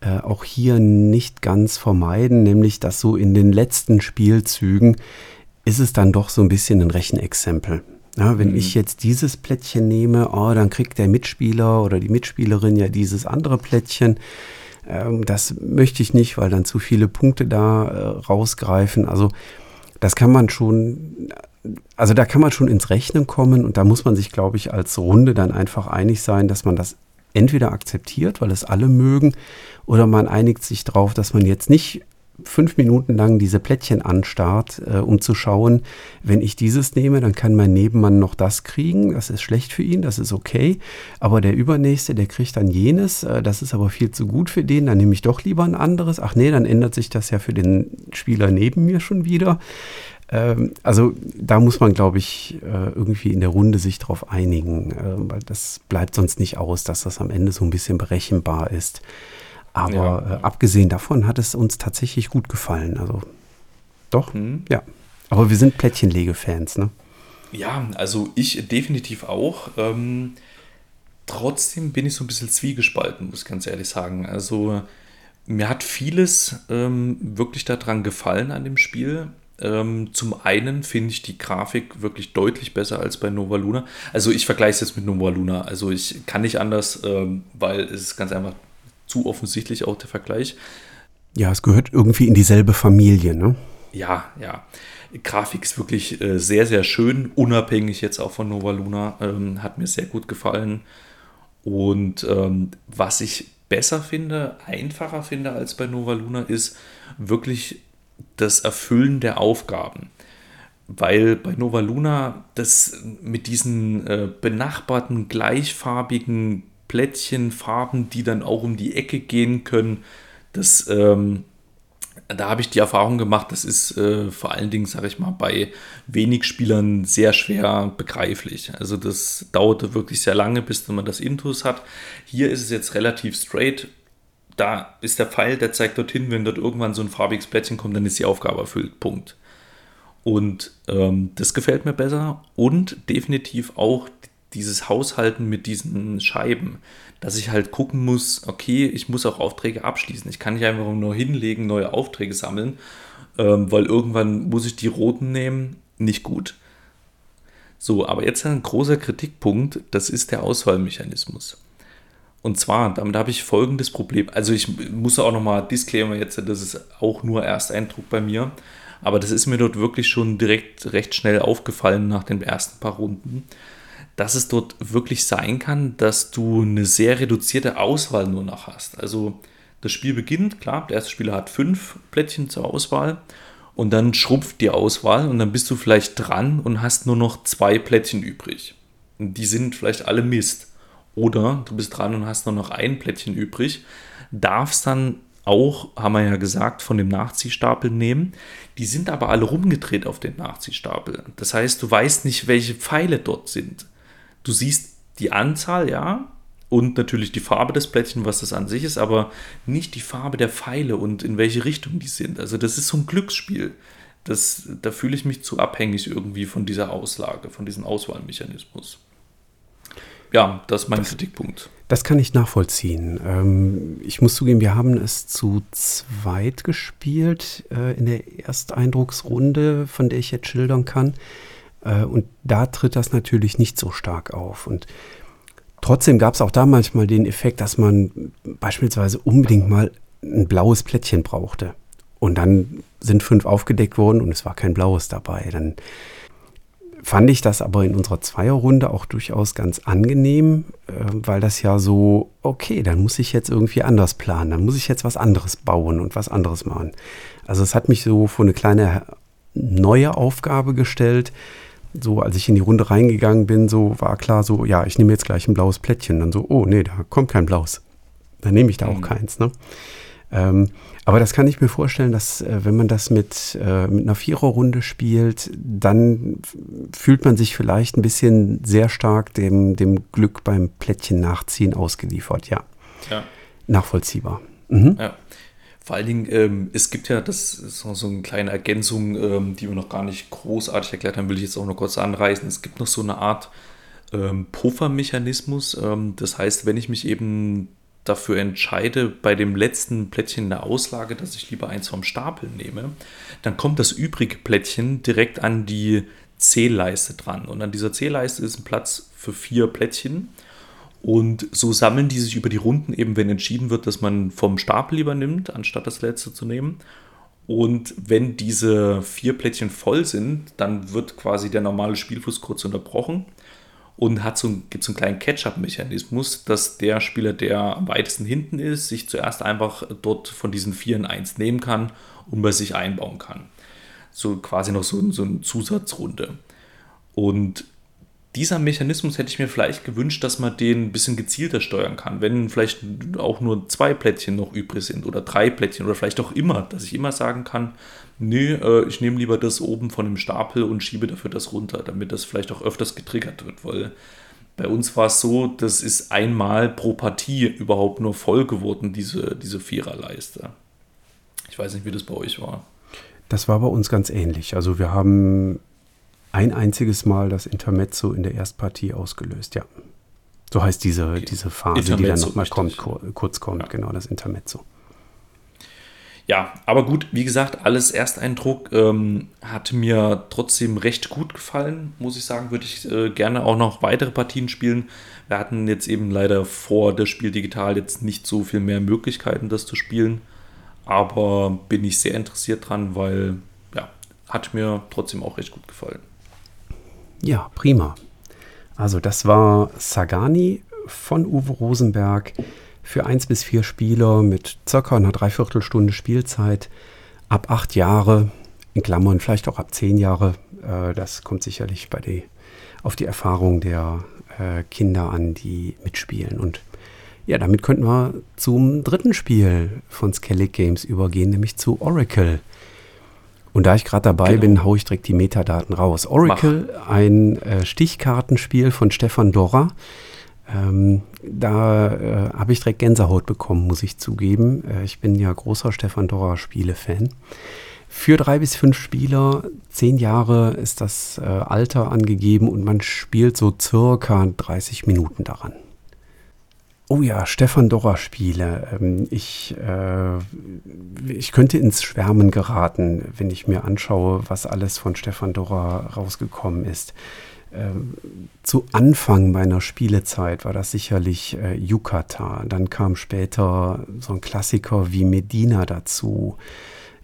äh, auch hier nicht ganz vermeiden, nämlich dass so in den letzten Spielzügen ist es dann doch so ein bisschen ein Rechenexempel. Ja, wenn mhm. ich jetzt dieses Plättchen nehme, oh, dann kriegt der Mitspieler oder die Mitspielerin ja dieses andere Plättchen. Ähm, das möchte ich nicht, weil dann zu viele Punkte da äh, rausgreifen. Also das kann man schon, also da kann man schon ins Rechnen kommen und da muss man sich, glaube ich, als Runde dann einfach einig sein, dass man das entweder akzeptiert, weil es alle mögen, oder man einigt sich darauf, dass man jetzt nicht fünf Minuten lang diese Plättchen anstarrt, äh, um zu schauen, wenn ich dieses nehme, dann kann mein Nebenmann noch das kriegen. Das ist schlecht für ihn, das ist okay. Aber der Übernächste, der kriegt dann jenes, äh, das ist aber viel zu gut für den, dann nehme ich doch lieber ein anderes. Ach nee, dann ändert sich das ja für den Spieler neben mir schon wieder. Ähm, also da muss man, glaube ich, äh, irgendwie in der Runde sich darauf einigen, äh, weil das bleibt sonst nicht aus, dass das am Ende so ein bisschen berechenbar ist. Aber ja. äh, abgesehen davon hat es uns tatsächlich gut gefallen. Also doch, mhm. ja. Aber wir sind Plättchenlege-Fans, ne? Ja, also ich definitiv auch. Ähm, trotzdem bin ich so ein bisschen zwiegespalten, muss ich ganz ehrlich sagen. Also mir hat vieles ähm, wirklich daran gefallen an dem Spiel. Ähm, zum einen finde ich die Grafik wirklich deutlich besser als bei Nova Luna. Also ich vergleiche es jetzt mit Nova Luna. Also ich kann nicht anders, ähm, weil es ist ganz einfach zu offensichtlich auch der Vergleich. Ja, es gehört irgendwie in dieselbe Familie, ne? Ja, ja. Grafik ist wirklich äh, sehr, sehr schön, unabhängig jetzt auch von Nova Luna. Ähm, hat mir sehr gut gefallen. Und ähm, was ich besser finde, einfacher finde als bei Nova Luna, ist wirklich das Erfüllen der Aufgaben. Weil bei Nova Luna das mit diesen äh, benachbarten gleichfarbigen Plättchen, Farben, die dann auch um die Ecke gehen können, das ähm, da habe ich die Erfahrung gemacht, das ist äh, vor allen Dingen, sage ich mal, bei wenig Spielern sehr schwer begreiflich. Also das dauerte wirklich sehr lange, bis man das Intus hat. Hier ist es jetzt relativ straight. Da ist der Pfeil, der zeigt dorthin, wenn dort irgendwann so ein farbiges Plättchen kommt, dann ist die Aufgabe erfüllt. Punkt. Und ähm, das gefällt mir besser und definitiv auch dieses Haushalten mit diesen Scheiben, dass ich halt gucken muss, okay, ich muss auch Aufträge abschließen. Ich kann nicht einfach nur hinlegen, neue Aufträge sammeln, ähm, weil irgendwann muss ich die roten nehmen. Nicht gut. So, aber jetzt ein großer Kritikpunkt, das ist der Auswahlmechanismus. Und zwar, damit habe ich folgendes Problem. Also ich muss auch nochmal Disclaimer jetzt, das ist auch nur Ersteindruck bei mir. Aber das ist mir dort wirklich schon direkt recht schnell aufgefallen nach den ersten paar Runden dass es dort wirklich sein kann, dass du eine sehr reduzierte Auswahl nur noch hast. Also das Spiel beginnt, klar, der erste Spieler hat fünf Plättchen zur Auswahl und dann schrumpft die Auswahl und dann bist du vielleicht dran und hast nur noch zwei Plättchen übrig. Und die sind vielleicht alle Mist. Oder du bist dran und hast nur noch ein Plättchen übrig, darfst dann auch, haben wir ja gesagt, von dem Nachziehstapel nehmen. Die sind aber alle rumgedreht auf den Nachziehstapel. Das heißt, du weißt nicht, welche Pfeile dort sind. Du siehst die Anzahl, ja, und natürlich die Farbe des Plättchen, was das an sich ist, aber nicht die Farbe der Pfeile und in welche Richtung die sind. Also das ist so ein Glücksspiel. Das, da fühle ich mich zu abhängig irgendwie von dieser Auslage, von diesem Auswahlmechanismus. Ja, das ist mein das, Kritikpunkt. Das kann ich nachvollziehen. Ähm, ich muss zugeben, wir haben es zu zweit gespielt äh, in der Ersteindrucksrunde, von der ich jetzt schildern kann. Äh, und da tritt das natürlich nicht so stark auf. Und trotzdem gab es auch da manchmal den Effekt, dass man beispielsweise unbedingt mal ein blaues Plättchen brauchte. Und dann sind fünf aufgedeckt worden und es war kein blaues dabei. Dann fand ich das aber in unserer Zweierrunde auch durchaus ganz angenehm, äh, weil das ja so, okay, dann muss ich jetzt irgendwie anders planen, dann muss ich jetzt was anderes bauen und was anderes machen. Also es hat mich so vor eine kleine neue Aufgabe gestellt, so als ich in die Runde reingegangen bin, so war klar, so, ja, ich nehme jetzt gleich ein blaues Plättchen. Dann so, oh, nee, da kommt kein blaues. Dann nehme ich da mhm. auch keins, ne? Ähm, aber das kann ich mir vorstellen, dass äh, wenn man das mit, äh, mit einer Viererrunde spielt, dann fühlt man sich vielleicht ein bisschen sehr stark dem, dem Glück beim Plättchen nachziehen ausgeliefert, ja. ja. Nachvollziehbar. Mhm. Ja. Vor allen Dingen, ähm, es gibt ja, das ist noch so eine kleine Ergänzung, ähm, die wir noch gar nicht großartig erklärt haben, will ich jetzt auch noch kurz anreißen. Es gibt noch so eine Art ähm, Puffermechanismus. Ähm, das heißt, wenn ich mich eben dafür entscheide, bei dem letzten Plättchen in der Auslage, dass ich lieber eins vom Stapel nehme, dann kommt das übrige Plättchen direkt an die Zählleiste dran. Und an dieser Zählleiste ist ein Platz für vier Plättchen. Und so sammeln die sich über die Runden, eben wenn entschieden wird, dass man vom Stapel lieber nimmt, anstatt das letzte zu nehmen. Und wenn diese vier Plättchen voll sind, dann wird quasi der normale Spielfluss kurz unterbrochen und hat so, gibt so einen kleinen Catch-up-Mechanismus, dass der Spieler, der am weitesten hinten ist, sich zuerst einfach dort von diesen vier in eins nehmen kann und bei sich einbauen kann. So quasi noch so, so eine Zusatzrunde. Und dieser Mechanismus hätte ich mir vielleicht gewünscht, dass man den ein bisschen gezielter steuern kann. Wenn vielleicht auch nur zwei Plättchen noch übrig sind oder drei Plättchen oder vielleicht auch immer, dass ich immer sagen kann, nee, äh, ich nehme lieber das oben von dem Stapel und schiebe dafür das runter, damit das vielleicht auch öfters getriggert wird, weil bei uns war es so, das ist einmal pro Partie überhaupt nur voll geworden, diese, diese Viererleiste. Ich weiß nicht, wie das bei euch war. Das war bei uns ganz ähnlich. Also wir haben ein einziges Mal das Intermezzo in der Erstpartie ausgelöst, ja. So heißt diese, okay. diese Phase, Intermezzo, die dann nochmal kommt, kurz kommt, ja. genau, das Intermezzo. Ja, aber gut, wie gesagt, alles Ersteindruck ähm, hat mir trotzdem recht gut gefallen, muss ich sagen. Würde ich äh, gerne auch noch weitere Partien spielen. Wir hatten jetzt eben leider vor das Spiel digital jetzt nicht so viel mehr Möglichkeiten, das zu spielen. Aber bin ich sehr interessiert dran, weil ja, hat mir trotzdem auch recht gut gefallen. Ja, prima. Also das war Sagani von Uwe Rosenberg für 1 bis 4 Spieler mit circa einer Dreiviertelstunde Spielzeit. ab acht Jahre, in Klammern vielleicht auch ab zehn Jahre. Äh, das kommt sicherlich bei die, auf die Erfahrung der äh, Kinder an, die mitspielen. Und ja, damit könnten wir zum dritten Spiel von Skellig Games übergehen, nämlich zu Oracle. Und da ich gerade dabei genau. bin, haue ich direkt die Metadaten raus. Oracle, Mach. ein äh, Stichkartenspiel von Stefan Dorra. Ähm, da äh, habe ich direkt Gänsehaut bekommen, muss ich zugeben. Äh, ich bin ja großer Stefan Dorra-Spiele-Fan. Für drei bis fünf Spieler, zehn Jahre ist das äh, Alter angegeben und man spielt so circa 30 Minuten daran. Oh ja, Stefan Dorra Spiele. Ähm, ich, äh, ich könnte ins Schwärmen geraten, wenn ich mir anschaue, was alles von Stefan Dorra rausgekommen ist. Ähm, zu Anfang meiner Spielezeit war das sicherlich äh, Yucata. Dann kam später so ein Klassiker wie Medina dazu.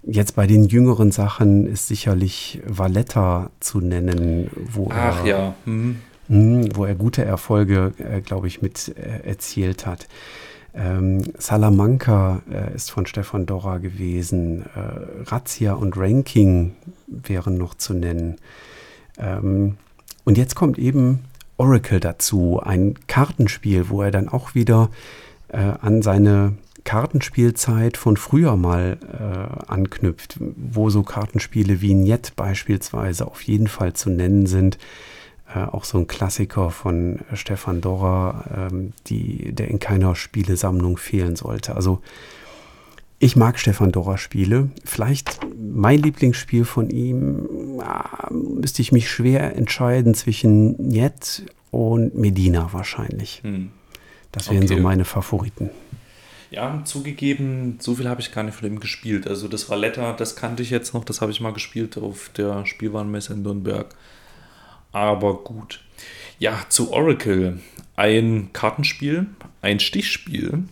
Jetzt bei den jüngeren Sachen ist sicherlich Valletta zu nennen, wo Ach, er ja. Hm, wo er gute Erfolge, äh, glaube ich, mit äh, erzielt hat. Ähm, Salamanca äh, ist von Stefan Dorra gewesen. Äh, Razzia und Ranking wären noch zu nennen. Ähm, und jetzt kommt eben Oracle dazu, ein Kartenspiel, wo er dann auch wieder äh, an seine Kartenspielzeit von früher mal äh, anknüpft, wo so Kartenspiele wie Niet beispielsweise auf jeden Fall zu nennen sind äh, auch so ein Klassiker von Stefan Dorrer, ähm, die, der in keiner Spielesammlung fehlen sollte. Also ich mag Stefan Dorrer Spiele. Vielleicht mein Lieblingsspiel von ihm äh, müsste ich mich schwer entscheiden zwischen Niet und Medina wahrscheinlich. Hm. Das wären okay. so meine Favoriten. Ja, zugegeben, so viel habe ich gar nicht von ihm gespielt. Also das Valletta, das kannte ich jetzt noch, das habe ich mal gespielt auf der Spielwarenmesse in Nürnberg aber gut. Ja, zu Oracle. Ein Kartenspiel, ein Stichspiel.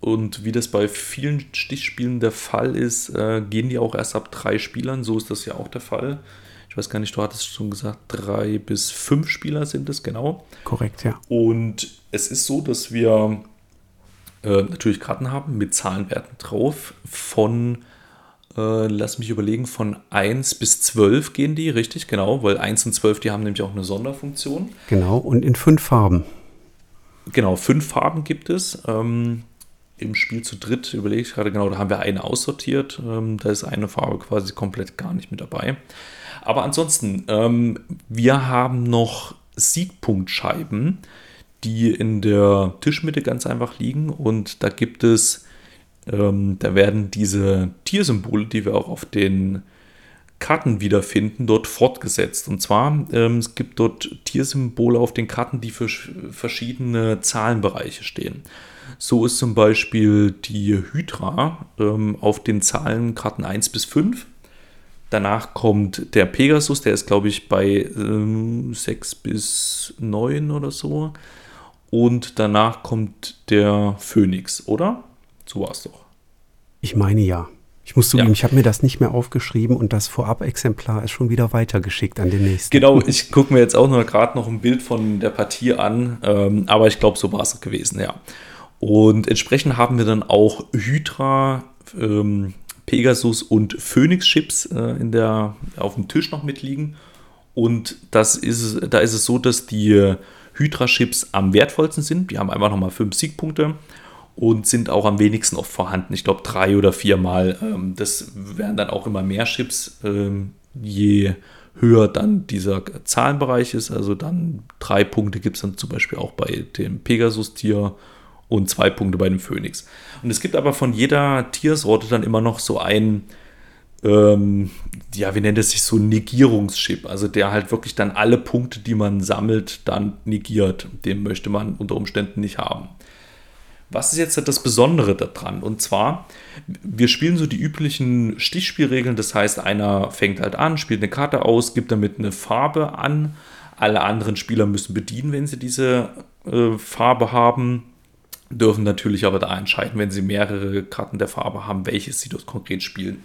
Und wie das bei vielen Stichspielen der Fall ist, äh, gehen die auch erst ab drei Spielern. So ist das ja auch der Fall. Ich weiß gar nicht, du hattest schon gesagt, drei bis fünf Spieler sind es genau. Korrekt, ja. Und es ist so, dass wir äh, natürlich Karten haben mit Zahlenwerten drauf von äh, lass mich überlegen, von 1 bis 12 gehen die, richtig, genau, weil 1 und 12, die haben nämlich auch eine Sonderfunktion. Genau, und in fünf Farben. Genau, fünf Farben gibt es. Ähm, Im Spiel zu dritt überlege ich gerade, genau, da haben wir eine aussortiert. Ähm, da ist eine Farbe quasi komplett gar nicht mit dabei. Aber ansonsten, ähm, wir haben noch Siegpunktscheiben, die in der Tischmitte ganz einfach liegen. Und da gibt es ähm, da werden diese Tiersymbole, die wir auch auf den Karten wiederfinden, dort fortgesetzt. Und zwar, ähm, es gibt dort Tiersymbole auf den Karten, die für verschiedene Zahlenbereiche stehen. So ist zum Beispiel die Hydra ähm, auf den Zahlenkarten 1 bis 5. Danach kommt der Pegasus, der ist, glaube ich, bei ähm, 6 bis 9 oder so. Und danach kommt der Phönix, oder? So war es doch. Ich meine ja. Ich muss zugeben, ja. ich habe mir das nicht mehr aufgeschrieben und das Vorab-Exemplar ist schon wieder weitergeschickt an den nächsten. Genau, ich gucke mir jetzt auch noch gerade noch ein Bild von der Partie an, ähm, aber ich glaube, so war es gewesen, ja. Und entsprechend haben wir dann auch Hydra, ähm, Pegasus und Phoenix-Chips äh, auf dem Tisch noch mitliegen. Und das ist, da ist es so, dass die Hydra-Chips am wertvollsten sind. Die haben einfach nochmal fünf Siegpunkte und sind auch am wenigsten oft vorhanden. Ich glaube drei oder viermal. Ähm, das werden dann auch immer mehr Chips, ähm, je höher dann dieser Zahlenbereich ist. Also dann drei Punkte gibt es dann zum Beispiel auch bei dem Pegasus-Tier und zwei Punkte bei dem Phönix. Und es gibt aber von jeder Tiersorte dann immer noch so ein, ähm, ja, wie nennt es sich so, Negierungschip. Also der halt wirklich dann alle Punkte, die man sammelt, dann negiert. Den möchte man unter Umständen nicht haben. Was ist jetzt das Besondere daran? Und zwar, wir spielen so die üblichen Stichspielregeln. Das heißt, einer fängt halt an, spielt eine Karte aus, gibt damit eine Farbe an. Alle anderen Spieler müssen bedienen, wenn sie diese äh, Farbe haben. Dürfen natürlich aber da entscheiden, wenn sie mehrere Karten der Farbe haben, welches sie dort konkret spielen.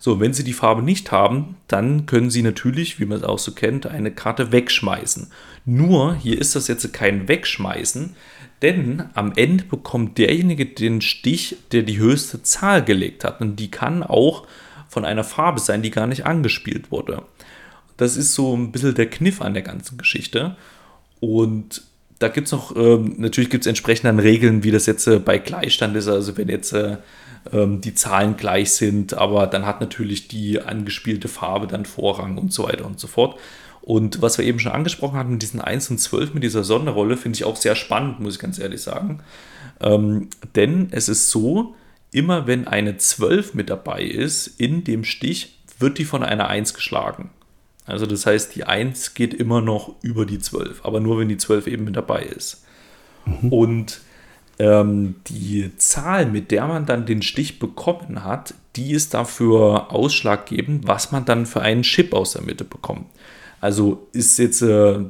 So, wenn sie die Farbe nicht haben, dann können sie natürlich, wie man es auch so kennt, eine Karte wegschmeißen. Nur, hier ist das jetzt kein Wegschmeißen, denn am Ende bekommt derjenige den Stich, der die höchste Zahl gelegt hat. Und die kann auch von einer Farbe sein, die gar nicht angespielt wurde. Das ist so ein bisschen der Kniff an der ganzen Geschichte. Und da gibt es noch, ähm, natürlich gibt es entsprechend dann Regeln, wie das jetzt äh, bei Gleichstand ist. Also wenn jetzt äh, ähm, die Zahlen gleich sind, aber dann hat natürlich die angespielte Farbe dann Vorrang und so weiter und so fort. Und was wir eben schon angesprochen hatten mit diesen 1 und 12, mit dieser Sonderrolle, finde ich auch sehr spannend, muss ich ganz ehrlich sagen. Ähm, denn es ist so, immer wenn eine 12 mit dabei ist in dem Stich, wird die von einer 1 geschlagen. Also das heißt, die 1 geht immer noch über die 12, aber nur wenn die 12 eben mit dabei ist. Mhm. Und ähm, die Zahl, mit der man dann den Stich bekommen hat, die ist dafür ausschlaggebend, was man dann für einen Chip aus der Mitte bekommt. Also ist jetzt, äh,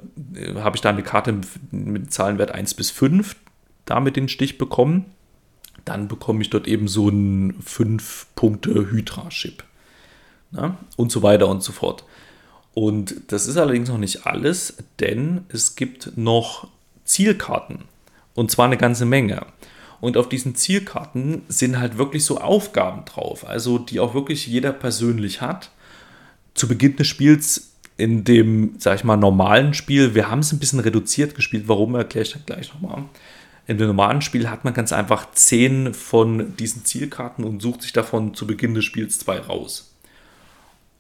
habe ich da eine Karte mit Zahlenwert 1 bis 5 damit den Stich bekommen, dann bekomme ich dort eben so einen 5-Punkte-Hydra-Chip. Ne? Und so weiter und so fort. Und das ist allerdings noch nicht alles, denn es gibt noch Zielkarten. Und zwar eine ganze Menge. Und auf diesen Zielkarten sind halt wirklich so Aufgaben drauf, also die auch wirklich jeder persönlich hat. Zu Beginn des Spiels in dem, sag ich mal, normalen Spiel, wir haben es ein bisschen reduziert gespielt, warum erkläre ich dann gleich nochmal. In dem normalen Spiel hat man ganz einfach zehn von diesen Zielkarten und sucht sich davon zu Beginn des Spiels zwei raus.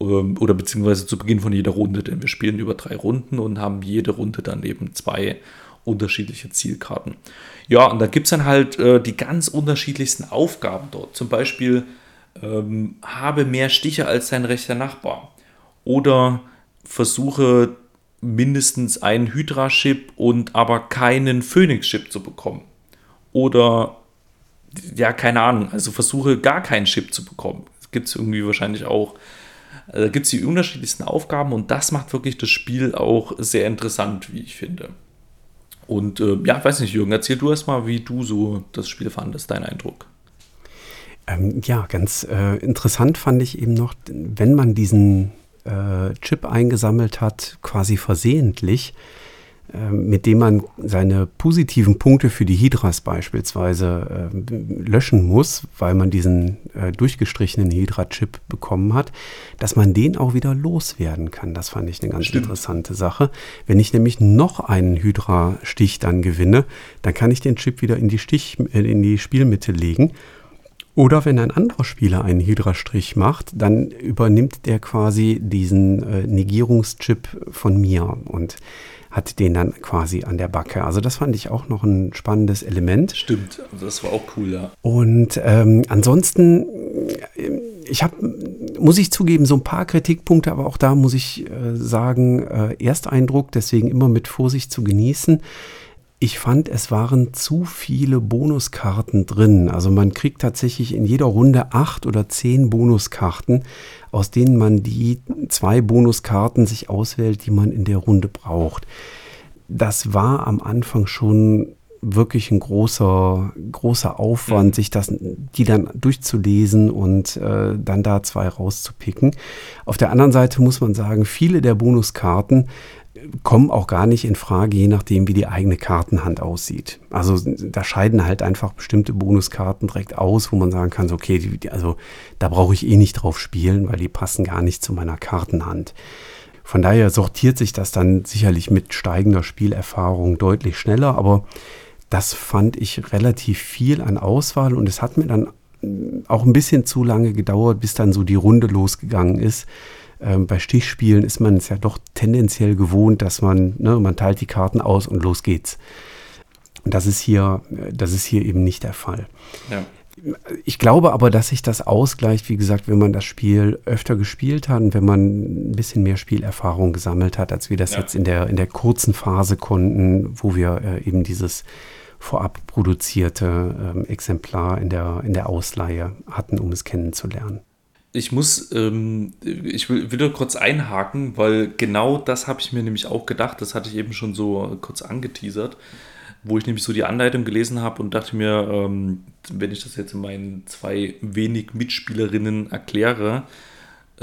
Ähm, oder beziehungsweise zu Beginn von jeder Runde, denn wir spielen über drei Runden und haben jede Runde dann eben zwei unterschiedliche Zielkarten. Ja, und da gibt es dann halt äh, die ganz unterschiedlichsten Aufgaben dort. Zum Beispiel ähm, habe mehr Stiche als dein rechter Nachbar. Oder versuche mindestens einen Hydra-Chip und aber keinen Phoenix-Chip zu bekommen. Oder ja, keine Ahnung, also versuche gar keinen Chip zu bekommen. Gibt es irgendwie wahrscheinlich auch. Da äh, gibt es die unterschiedlichsten Aufgaben und das macht wirklich das Spiel auch sehr interessant, wie ich finde. Und äh, ja, weiß nicht, Jürgen, erzähl du erst mal, wie du so das Spiel fandest, dein Eindruck. Ähm, ja, ganz äh, interessant fand ich eben noch, wenn man diesen äh, Chip eingesammelt hat, quasi versehentlich, äh, mit dem man seine positiven Punkte für die Hydras beispielsweise äh, löschen muss, weil man diesen äh, durchgestrichenen Hydra-Chip bekommen hat, dass man den auch wieder loswerden kann. Das fand ich eine ganz Stimmt. interessante Sache. Wenn ich nämlich noch einen Hydra-Stich dann gewinne, dann kann ich den Chip wieder in die, Stich, äh, in die Spielmitte legen oder wenn ein anderer Spieler einen Hydra-Strich macht, dann übernimmt der quasi diesen äh, Negierungschip von mir und hat den dann quasi an der Backe. Also das fand ich auch noch ein spannendes Element. Stimmt, das war auch cool, ja. Und ähm, ansonsten, äh, ich habe, muss ich zugeben, so ein paar Kritikpunkte, aber auch da muss ich äh, sagen, äh, Ersteindruck, deswegen immer mit Vorsicht zu genießen. Ich fand, es waren zu viele Bonuskarten drin. Also man kriegt tatsächlich in jeder Runde acht oder zehn Bonuskarten, aus denen man die zwei Bonuskarten sich auswählt, die man in der Runde braucht. Das war am Anfang schon wirklich ein großer, großer Aufwand, mhm. sich das, die dann durchzulesen und äh, dann da zwei rauszupicken. Auf der anderen Seite muss man sagen, viele der Bonuskarten kommen auch gar nicht in Frage, je nachdem, wie die eigene Kartenhand aussieht. Also da scheiden halt einfach bestimmte Bonuskarten direkt aus, wo man sagen kann, so, okay, die, also da brauche ich eh nicht drauf spielen, weil die passen gar nicht zu meiner Kartenhand. Von daher sortiert sich das dann sicherlich mit steigender Spielerfahrung deutlich schneller, aber das fand ich relativ viel an Auswahl und es hat mir dann auch ein bisschen zu lange gedauert, bis dann so die Runde losgegangen ist ähm, bei Stichspielen ist man es ja doch tendenziell gewohnt, dass man, ne, man teilt die Karten aus und los geht's. Und das ist hier, das ist hier eben nicht der Fall. Ja. Ich glaube aber, dass sich das ausgleicht, wie gesagt, wenn man das Spiel öfter gespielt hat und wenn man ein bisschen mehr Spielerfahrung gesammelt hat, als wir das ja. jetzt in der, in der kurzen Phase konnten, wo wir äh, eben dieses vorab produzierte ähm, Exemplar in der, in der Ausleihe hatten, um es kennenzulernen ich muss, ähm, ich will wieder kurz einhaken, weil genau das habe ich mir nämlich auch gedacht. Das hatte ich eben schon so kurz angeteasert, wo ich nämlich so die Anleitung gelesen habe und dachte mir, ähm, wenn ich das jetzt meinen zwei wenig Mitspielerinnen erkläre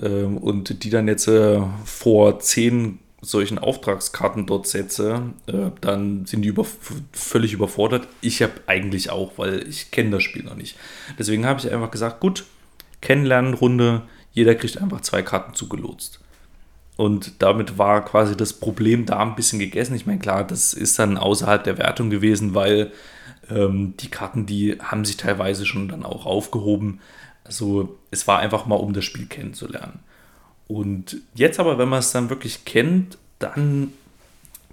ähm, und die dann jetzt äh, vor zehn solchen Auftragskarten dort setze, äh, dann sind die über, völlig überfordert. Ich habe eigentlich auch, weil ich kenne das Spiel noch nicht. Deswegen habe ich einfach gesagt, gut, Kennenlernrunde. Jeder kriegt einfach zwei Karten zugelotst. Und damit war quasi das Problem da ein bisschen gegessen. Ich meine, klar, das ist dann außerhalb der Wertung gewesen, weil ähm, die Karten, die haben sich teilweise schon dann auch aufgehoben. Also es war einfach mal, um das Spiel kennenzulernen. Und jetzt aber, wenn man es dann wirklich kennt, dann,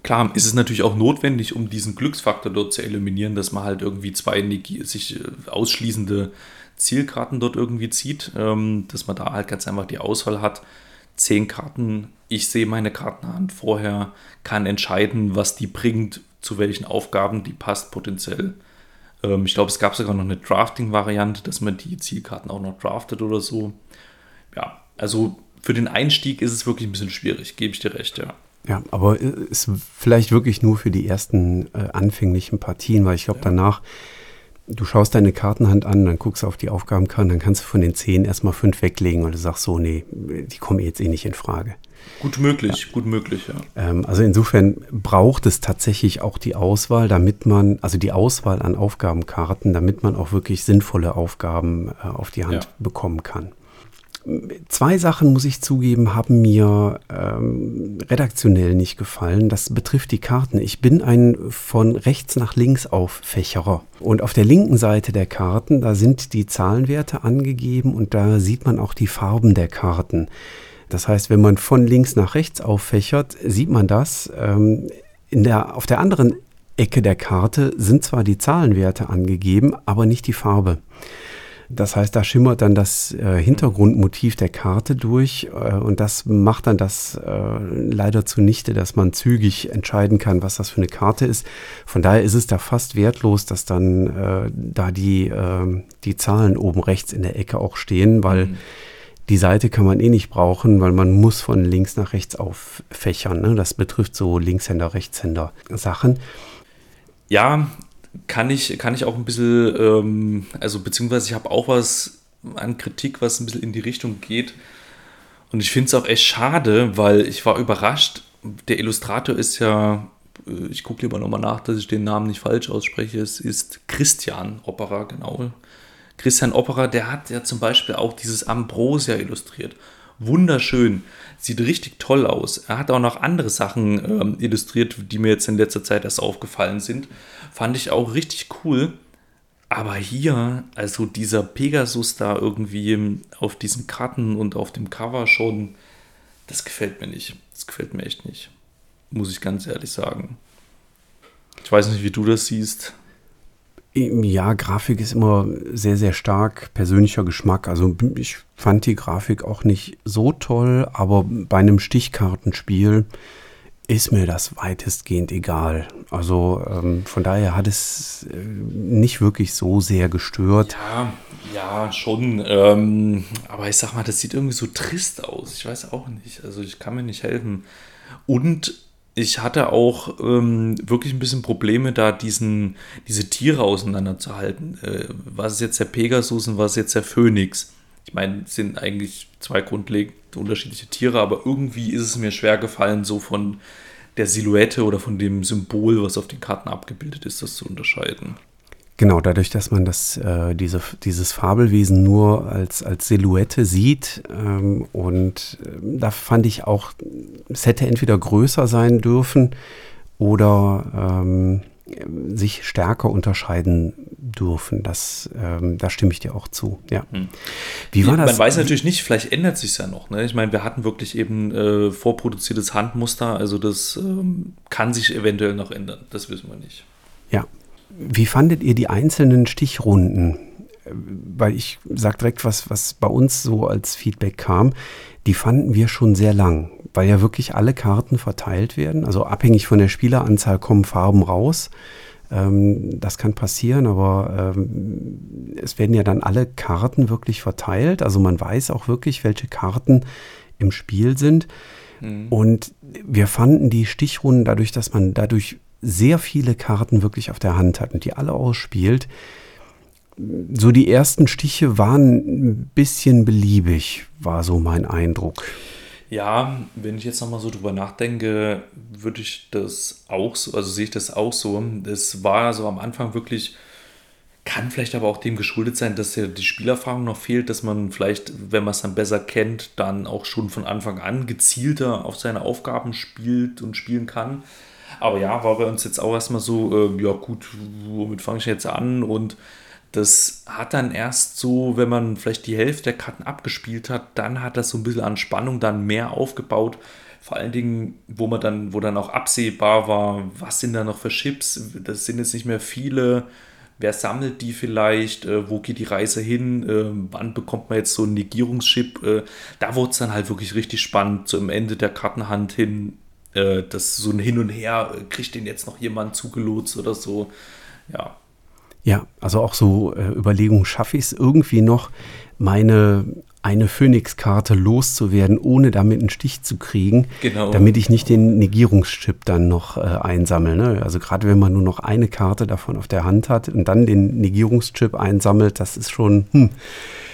klar, ist es natürlich auch notwendig, um diesen Glücksfaktor dort zu eliminieren, dass man halt irgendwie zwei sich äh, ausschließende Zielkarten dort irgendwie zieht, ähm, dass man da halt ganz einfach die Auswahl hat zehn Karten. Ich sehe meine Kartenhand vorher, kann entscheiden, was die bringt, zu welchen Aufgaben die passt potenziell. Ähm, ich glaube, es gab sogar noch eine Drafting-Variante, dass man die Zielkarten auch noch draftet oder so. Ja, also für den Einstieg ist es wirklich ein bisschen schwierig, gebe ich dir recht, ja. Ja, aber ist vielleicht wirklich nur für die ersten äh, anfänglichen Partien, weil ich glaube, ja. danach du schaust deine Kartenhand an, dann guckst du auf die Aufgabenkarten, dann kannst du von den zehn erstmal fünf weglegen und du sagst so, nee, die kommen jetzt eh nicht in Frage. Gut möglich, ja. gut möglich, ja. Ähm, also insofern braucht es tatsächlich auch die Auswahl, damit man, also die Auswahl an Aufgabenkarten, damit man auch wirklich sinnvolle Aufgaben äh, auf die Hand ja. bekommen kann. Zwei Sachen, muss ich zugeben, haben mir ähm, redaktionell nicht gefallen. Das betrifft die Karten. Ich bin ein von rechts nach links Auffächerer. Und auf der linken Seite der Karten, da sind die Zahlenwerte angegeben und da sieht man auch die Farben der Karten. Das heißt, wenn man von links nach rechts auffächert, sieht man das. Ähm, in der, auf der anderen Ecke der Karte sind zwar die Zahlenwerte angegeben, aber nicht die Farbe. Das heißt, da schimmert dann das äh, Hintergrundmotiv der Karte durch äh, und das macht dann das äh, leider zunichte, dass man zügig entscheiden kann, was das für eine Karte ist. Von daher ist es da fast wertlos, dass dann äh, da die, ähm, die Zahlen oben rechts in der Ecke auch stehen, weil mhm. die Seite kann man eh nicht brauchen, weil man muss von links nach rechts auffächern. Ne? Das betrifft so Linkshänder, Rechtshänder Sachen. Ja, kann ich, kann ich auch ein bisschen, ähm, also beziehungsweise ich habe auch was an Kritik, was ein bisschen in die Richtung geht. Und ich finde es auch echt schade, weil ich war überrascht. Der Illustrator ist ja, äh, ich gucke lieber nochmal nach, dass ich den Namen nicht falsch ausspreche. Es ist Christian Opera, genau. Christian Opera, der hat ja zum Beispiel auch dieses Ambrosia illustriert wunderschön. Sieht richtig toll aus. Er hat auch noch andere Sachen ähm, illustriert, die mir jetzt in letzter Zeit erst aufgefallen sind. Fand ich auch richtig cool. Aber hier, also dieser Pegasus da irgendwie auf diesen Karten und auf dem Cover schon, das gefällt mir nicht. Das gefällt mir echt nicht. Muss ich ganz ehrlich sagen. Ich weiß nicht, wie du das siehst. Ja, Grafik ist immer sehr, sehr stark persönlicher Geschmack. Also ich fand die Grafik auch nicht so toll, aber bei einem Stichkartenspiel ist mir das weitestgehend egal. Also ähm, von daher hat es äh, nicht wirklich so sehr gestört. Ja, ja, schon. Ähm, aber ich sag mal, das sieht irgendwie so trist aus. Ich weiß auch nicht. Also ich kann mir nicht helfen. Und ich hatte auch ähm, wirklich ein bisschen Probleme, da diesen, diese Tiere auseinanderzuhalten. Äh, was ist jetzt der Pegasus und was ist jetzt der Phönix? Ich meine, es sind eigentlich zwei grundlegend unterschiedliche Tiere, aber irgendwie ist es mir schwer gefallen, so von der Silhouette oder von dem Symbol, was auf den Karten abgebildet ist, das zu unterscheiden. Genau, dadurch, dass man das, äh, diese, dieses Fabelwesen nur als, als Silhouette sieht. Ähm, und äh, da fand ich auch, es hätte entweder größer sein dürfen oder ähm, sich stärker unterscheiden dürfen. Das, ähm, da stimme ich dir auch zu. Ja. Hm. Wie war das? Man weiß natürlich nicht, vielleicht ändert sich ja noch. Ne? Ich meine, wir hatten wirklich eben äh, vorproduziertes Handmuster, also das ähm, kann sich eventuell noch ändern. Das wissen wir nicht. Ja, wie fandet ihr die einzelnen Stichrunden? Weil ich sage direkt was, was bei uns so als Feedback kam. Die fanden wir schon sehr lang, weil ja wirklich alle Karten verteilt werden. Also abhängig von der Spieleranzahl kommen Farben raus. Ähm, das kann passieren, aber ähm, es werden ja dann alle Karten wirklich verteilt. Also man weiß auch wirklich, welche Karten im Spiel sind. Mhm. Und wir fanden die Stichrunden dadurch, dass man dadurch sehr viele Karten wirklich auf der Hand hat und die alle ausspielt. So die ersten Stiche waren ein bisschen beliebig, war so mein Eindruck. Ja, wenn ich jetzt nochmal so drüber nachdenke, würde ich das auch so, also sehe ich das auch so. Es war so am Anfang wirklich Kann vielleicht aber auch dem geschuldet sein, dass ja die Spielerfahrung noch fehlt, dass man vielleicht, wenn man es dann besser kennt, dann auch schon von Anfang an gezielter auf seine Aufgaben spielt und spielen kann. Aber ja, war bei uns jetzt auch erstmal so, äh, ja gut, womit fange ich jetzt an? Und das hat dann erst so, wenn man vielleicht die Hälfte der Karten abgespielt hat, dann hat das so ein bisschen an Spannung dann mehr aufgebaut. Vor allen Dingen, wo man dann, wo dann auch absehbar war, was sind da noch für Chips? Das sind jetzt nicht mehr viele. Wer sammelt die vielleicht? Äh, wo geht die Reise hin? Äh, wann bekommt man jetzt so einen Negierungschip? Äh, da wurde es dann halt wirklich richtig spannend, so am Ende der Kartenhand hin. Äh, das so ein Hin und Her, äh, kriegt den jetzt noch jemand zugelotst oder so? Ja, ja, also auch so äh, Überlegungen, schaffe ich es irgendwie noch, meine eine Phoenix-Karte loszuwerden, ohne damit einen Stich zu kriegen, genau. damit ich nicht den Negierungschip dann noch äh, einsammle. Ne? Also gerade wenn man nur noch eine Karte davon auf der Hand hat und dann den Negierungschip einsammelt, das ist schon hm,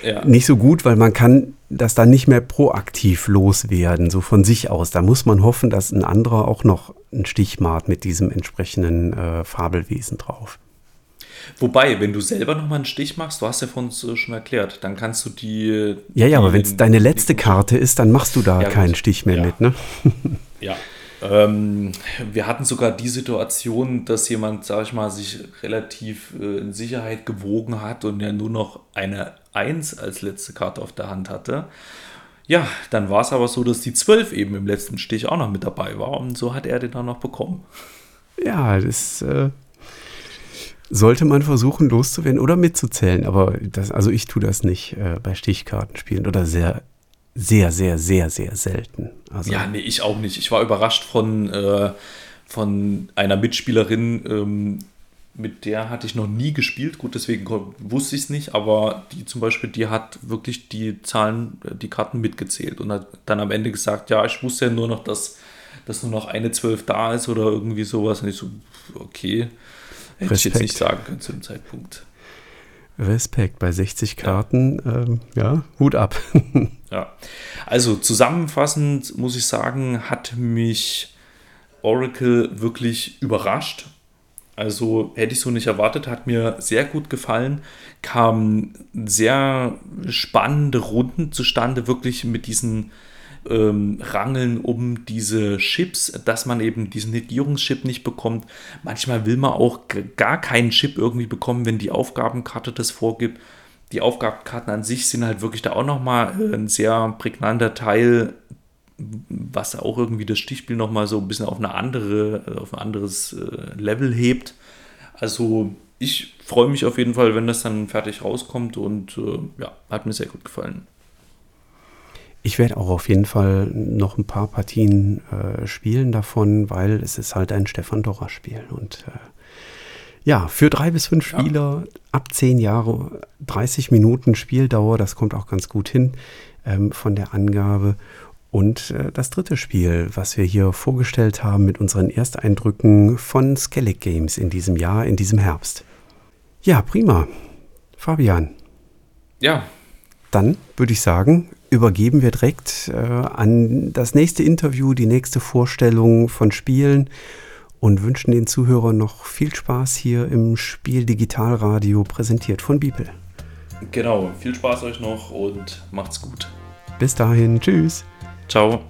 ja. nicht so gut, weil man kann das dann nicht mehr proaktiv loswerden, so von sich aus. Da muss man hoffen, dass ein anderer auch noch einen Stich macht mit diesem entsprechenden äh, Fabelwesen drauf. Wobei, wenn du selber nochmal einen Stich machst, du hast ja von uns schon erklärt, dann kannst du die. Ja, ja, aber wenn es deine letzte Karte ist, dann machst du da ja, keinen gut. Stich mehr ja. mit, ne? ja. Ähm, wir hatten sogar die Situation, dass jemand, sag ich mal, sich relativ äh, in Sicherheit gewogen hat und er nur noch eine 1 als letzte Karte auf der Hand hatte. Ja, dann war es aber so, dass die 12 eben im letzten Stich auch noch mit dabei war und so hat er den dann noch bekommen. Ja, das äh, sollte man versuchen loszuwerden oder mitzuzählen. Aber das, also ich tue das nicht äh, bei Stichkartenspielen oder sehr, sehr, sehr, sehr, sehr selten. Also, ja, nee, ich auch nicht. Ich war überrascht von, äh, von einer Mitspielerin, ähm, mit der hatte ich noch nie gespielt. Gut, deswegen wusste ich es nicht, aber die zum Beispiel, die hat wirklich die Zahlen, äh, die Karten mitgezählt und hat dann am Ende gesagt, ja, ich wusste ja nur noch, dass, dass nur noch eine Zwölf da ist oder irgendwie sowas. Und ich so, okay. Hätte Respekt. ich jetzt nicht sagen können zu dem Zeitpunkt. Respekt bei 60 Karten, ja, ähm, ja Hut ab. ja, also zusammenfassend muss ich sagen, hat mich Oracle wirklich überrascht. Also hätte ich so nicht erwartet, hat mir sehr gut gefallen. Kamen sehr spannende Runden zustande, wirklich mit diesen ähm, rangeln um diese Chips, dass man eben diesen Negierungschip nicht bekommt. Manchmal will man auch gar keinen Chip irgendwie bekommen, wenn die Aufgabenkarte das vorgibt. Die Aufgabenkarten an sich sind halt wirklich da auch nochmal äh, ein sehr prägnanter Teil, was auch irgendwie das Stichspiel nochmal so ein bisschen auf, eine andere, äh, auf ein anderes äh, Level hebt. Also ich freue mich auf jeden Fall, wenn das dann fertig rauskommt und äh, ja, hat mir sehr gut gefallen. Ich werde auch auf jeden Fall noch ein paar Partien äh, spielen davon, weil es ist halt ein Stefan Dorrer Spiel. Und äh, ja, für drei bis fünf Spieler ja. ab zehn Jahre, 30 Minuten Spieldauer, das kommt auch ganz gut hin ähm, von der Angabe. Und äh, das dritte Spiel, was wir hier vorgestellt haben mit unseren Ersteindrücken von Skellig Games in diesem Jahr, in diesem Herbst. Ja, prima. Fabian. Ja. Dann würde ich sagen, übergeben wir direkt äh, an das nächste Interview, die nächste Vorstellung von Spielen und wünschen den Zuhörern noch viel Spaß hier im Spiel Digitalradio, präsentiert von Bibel. Genau, viel Spaß euch noch und macht's gut. Bis dahin, tschüss. Ciao.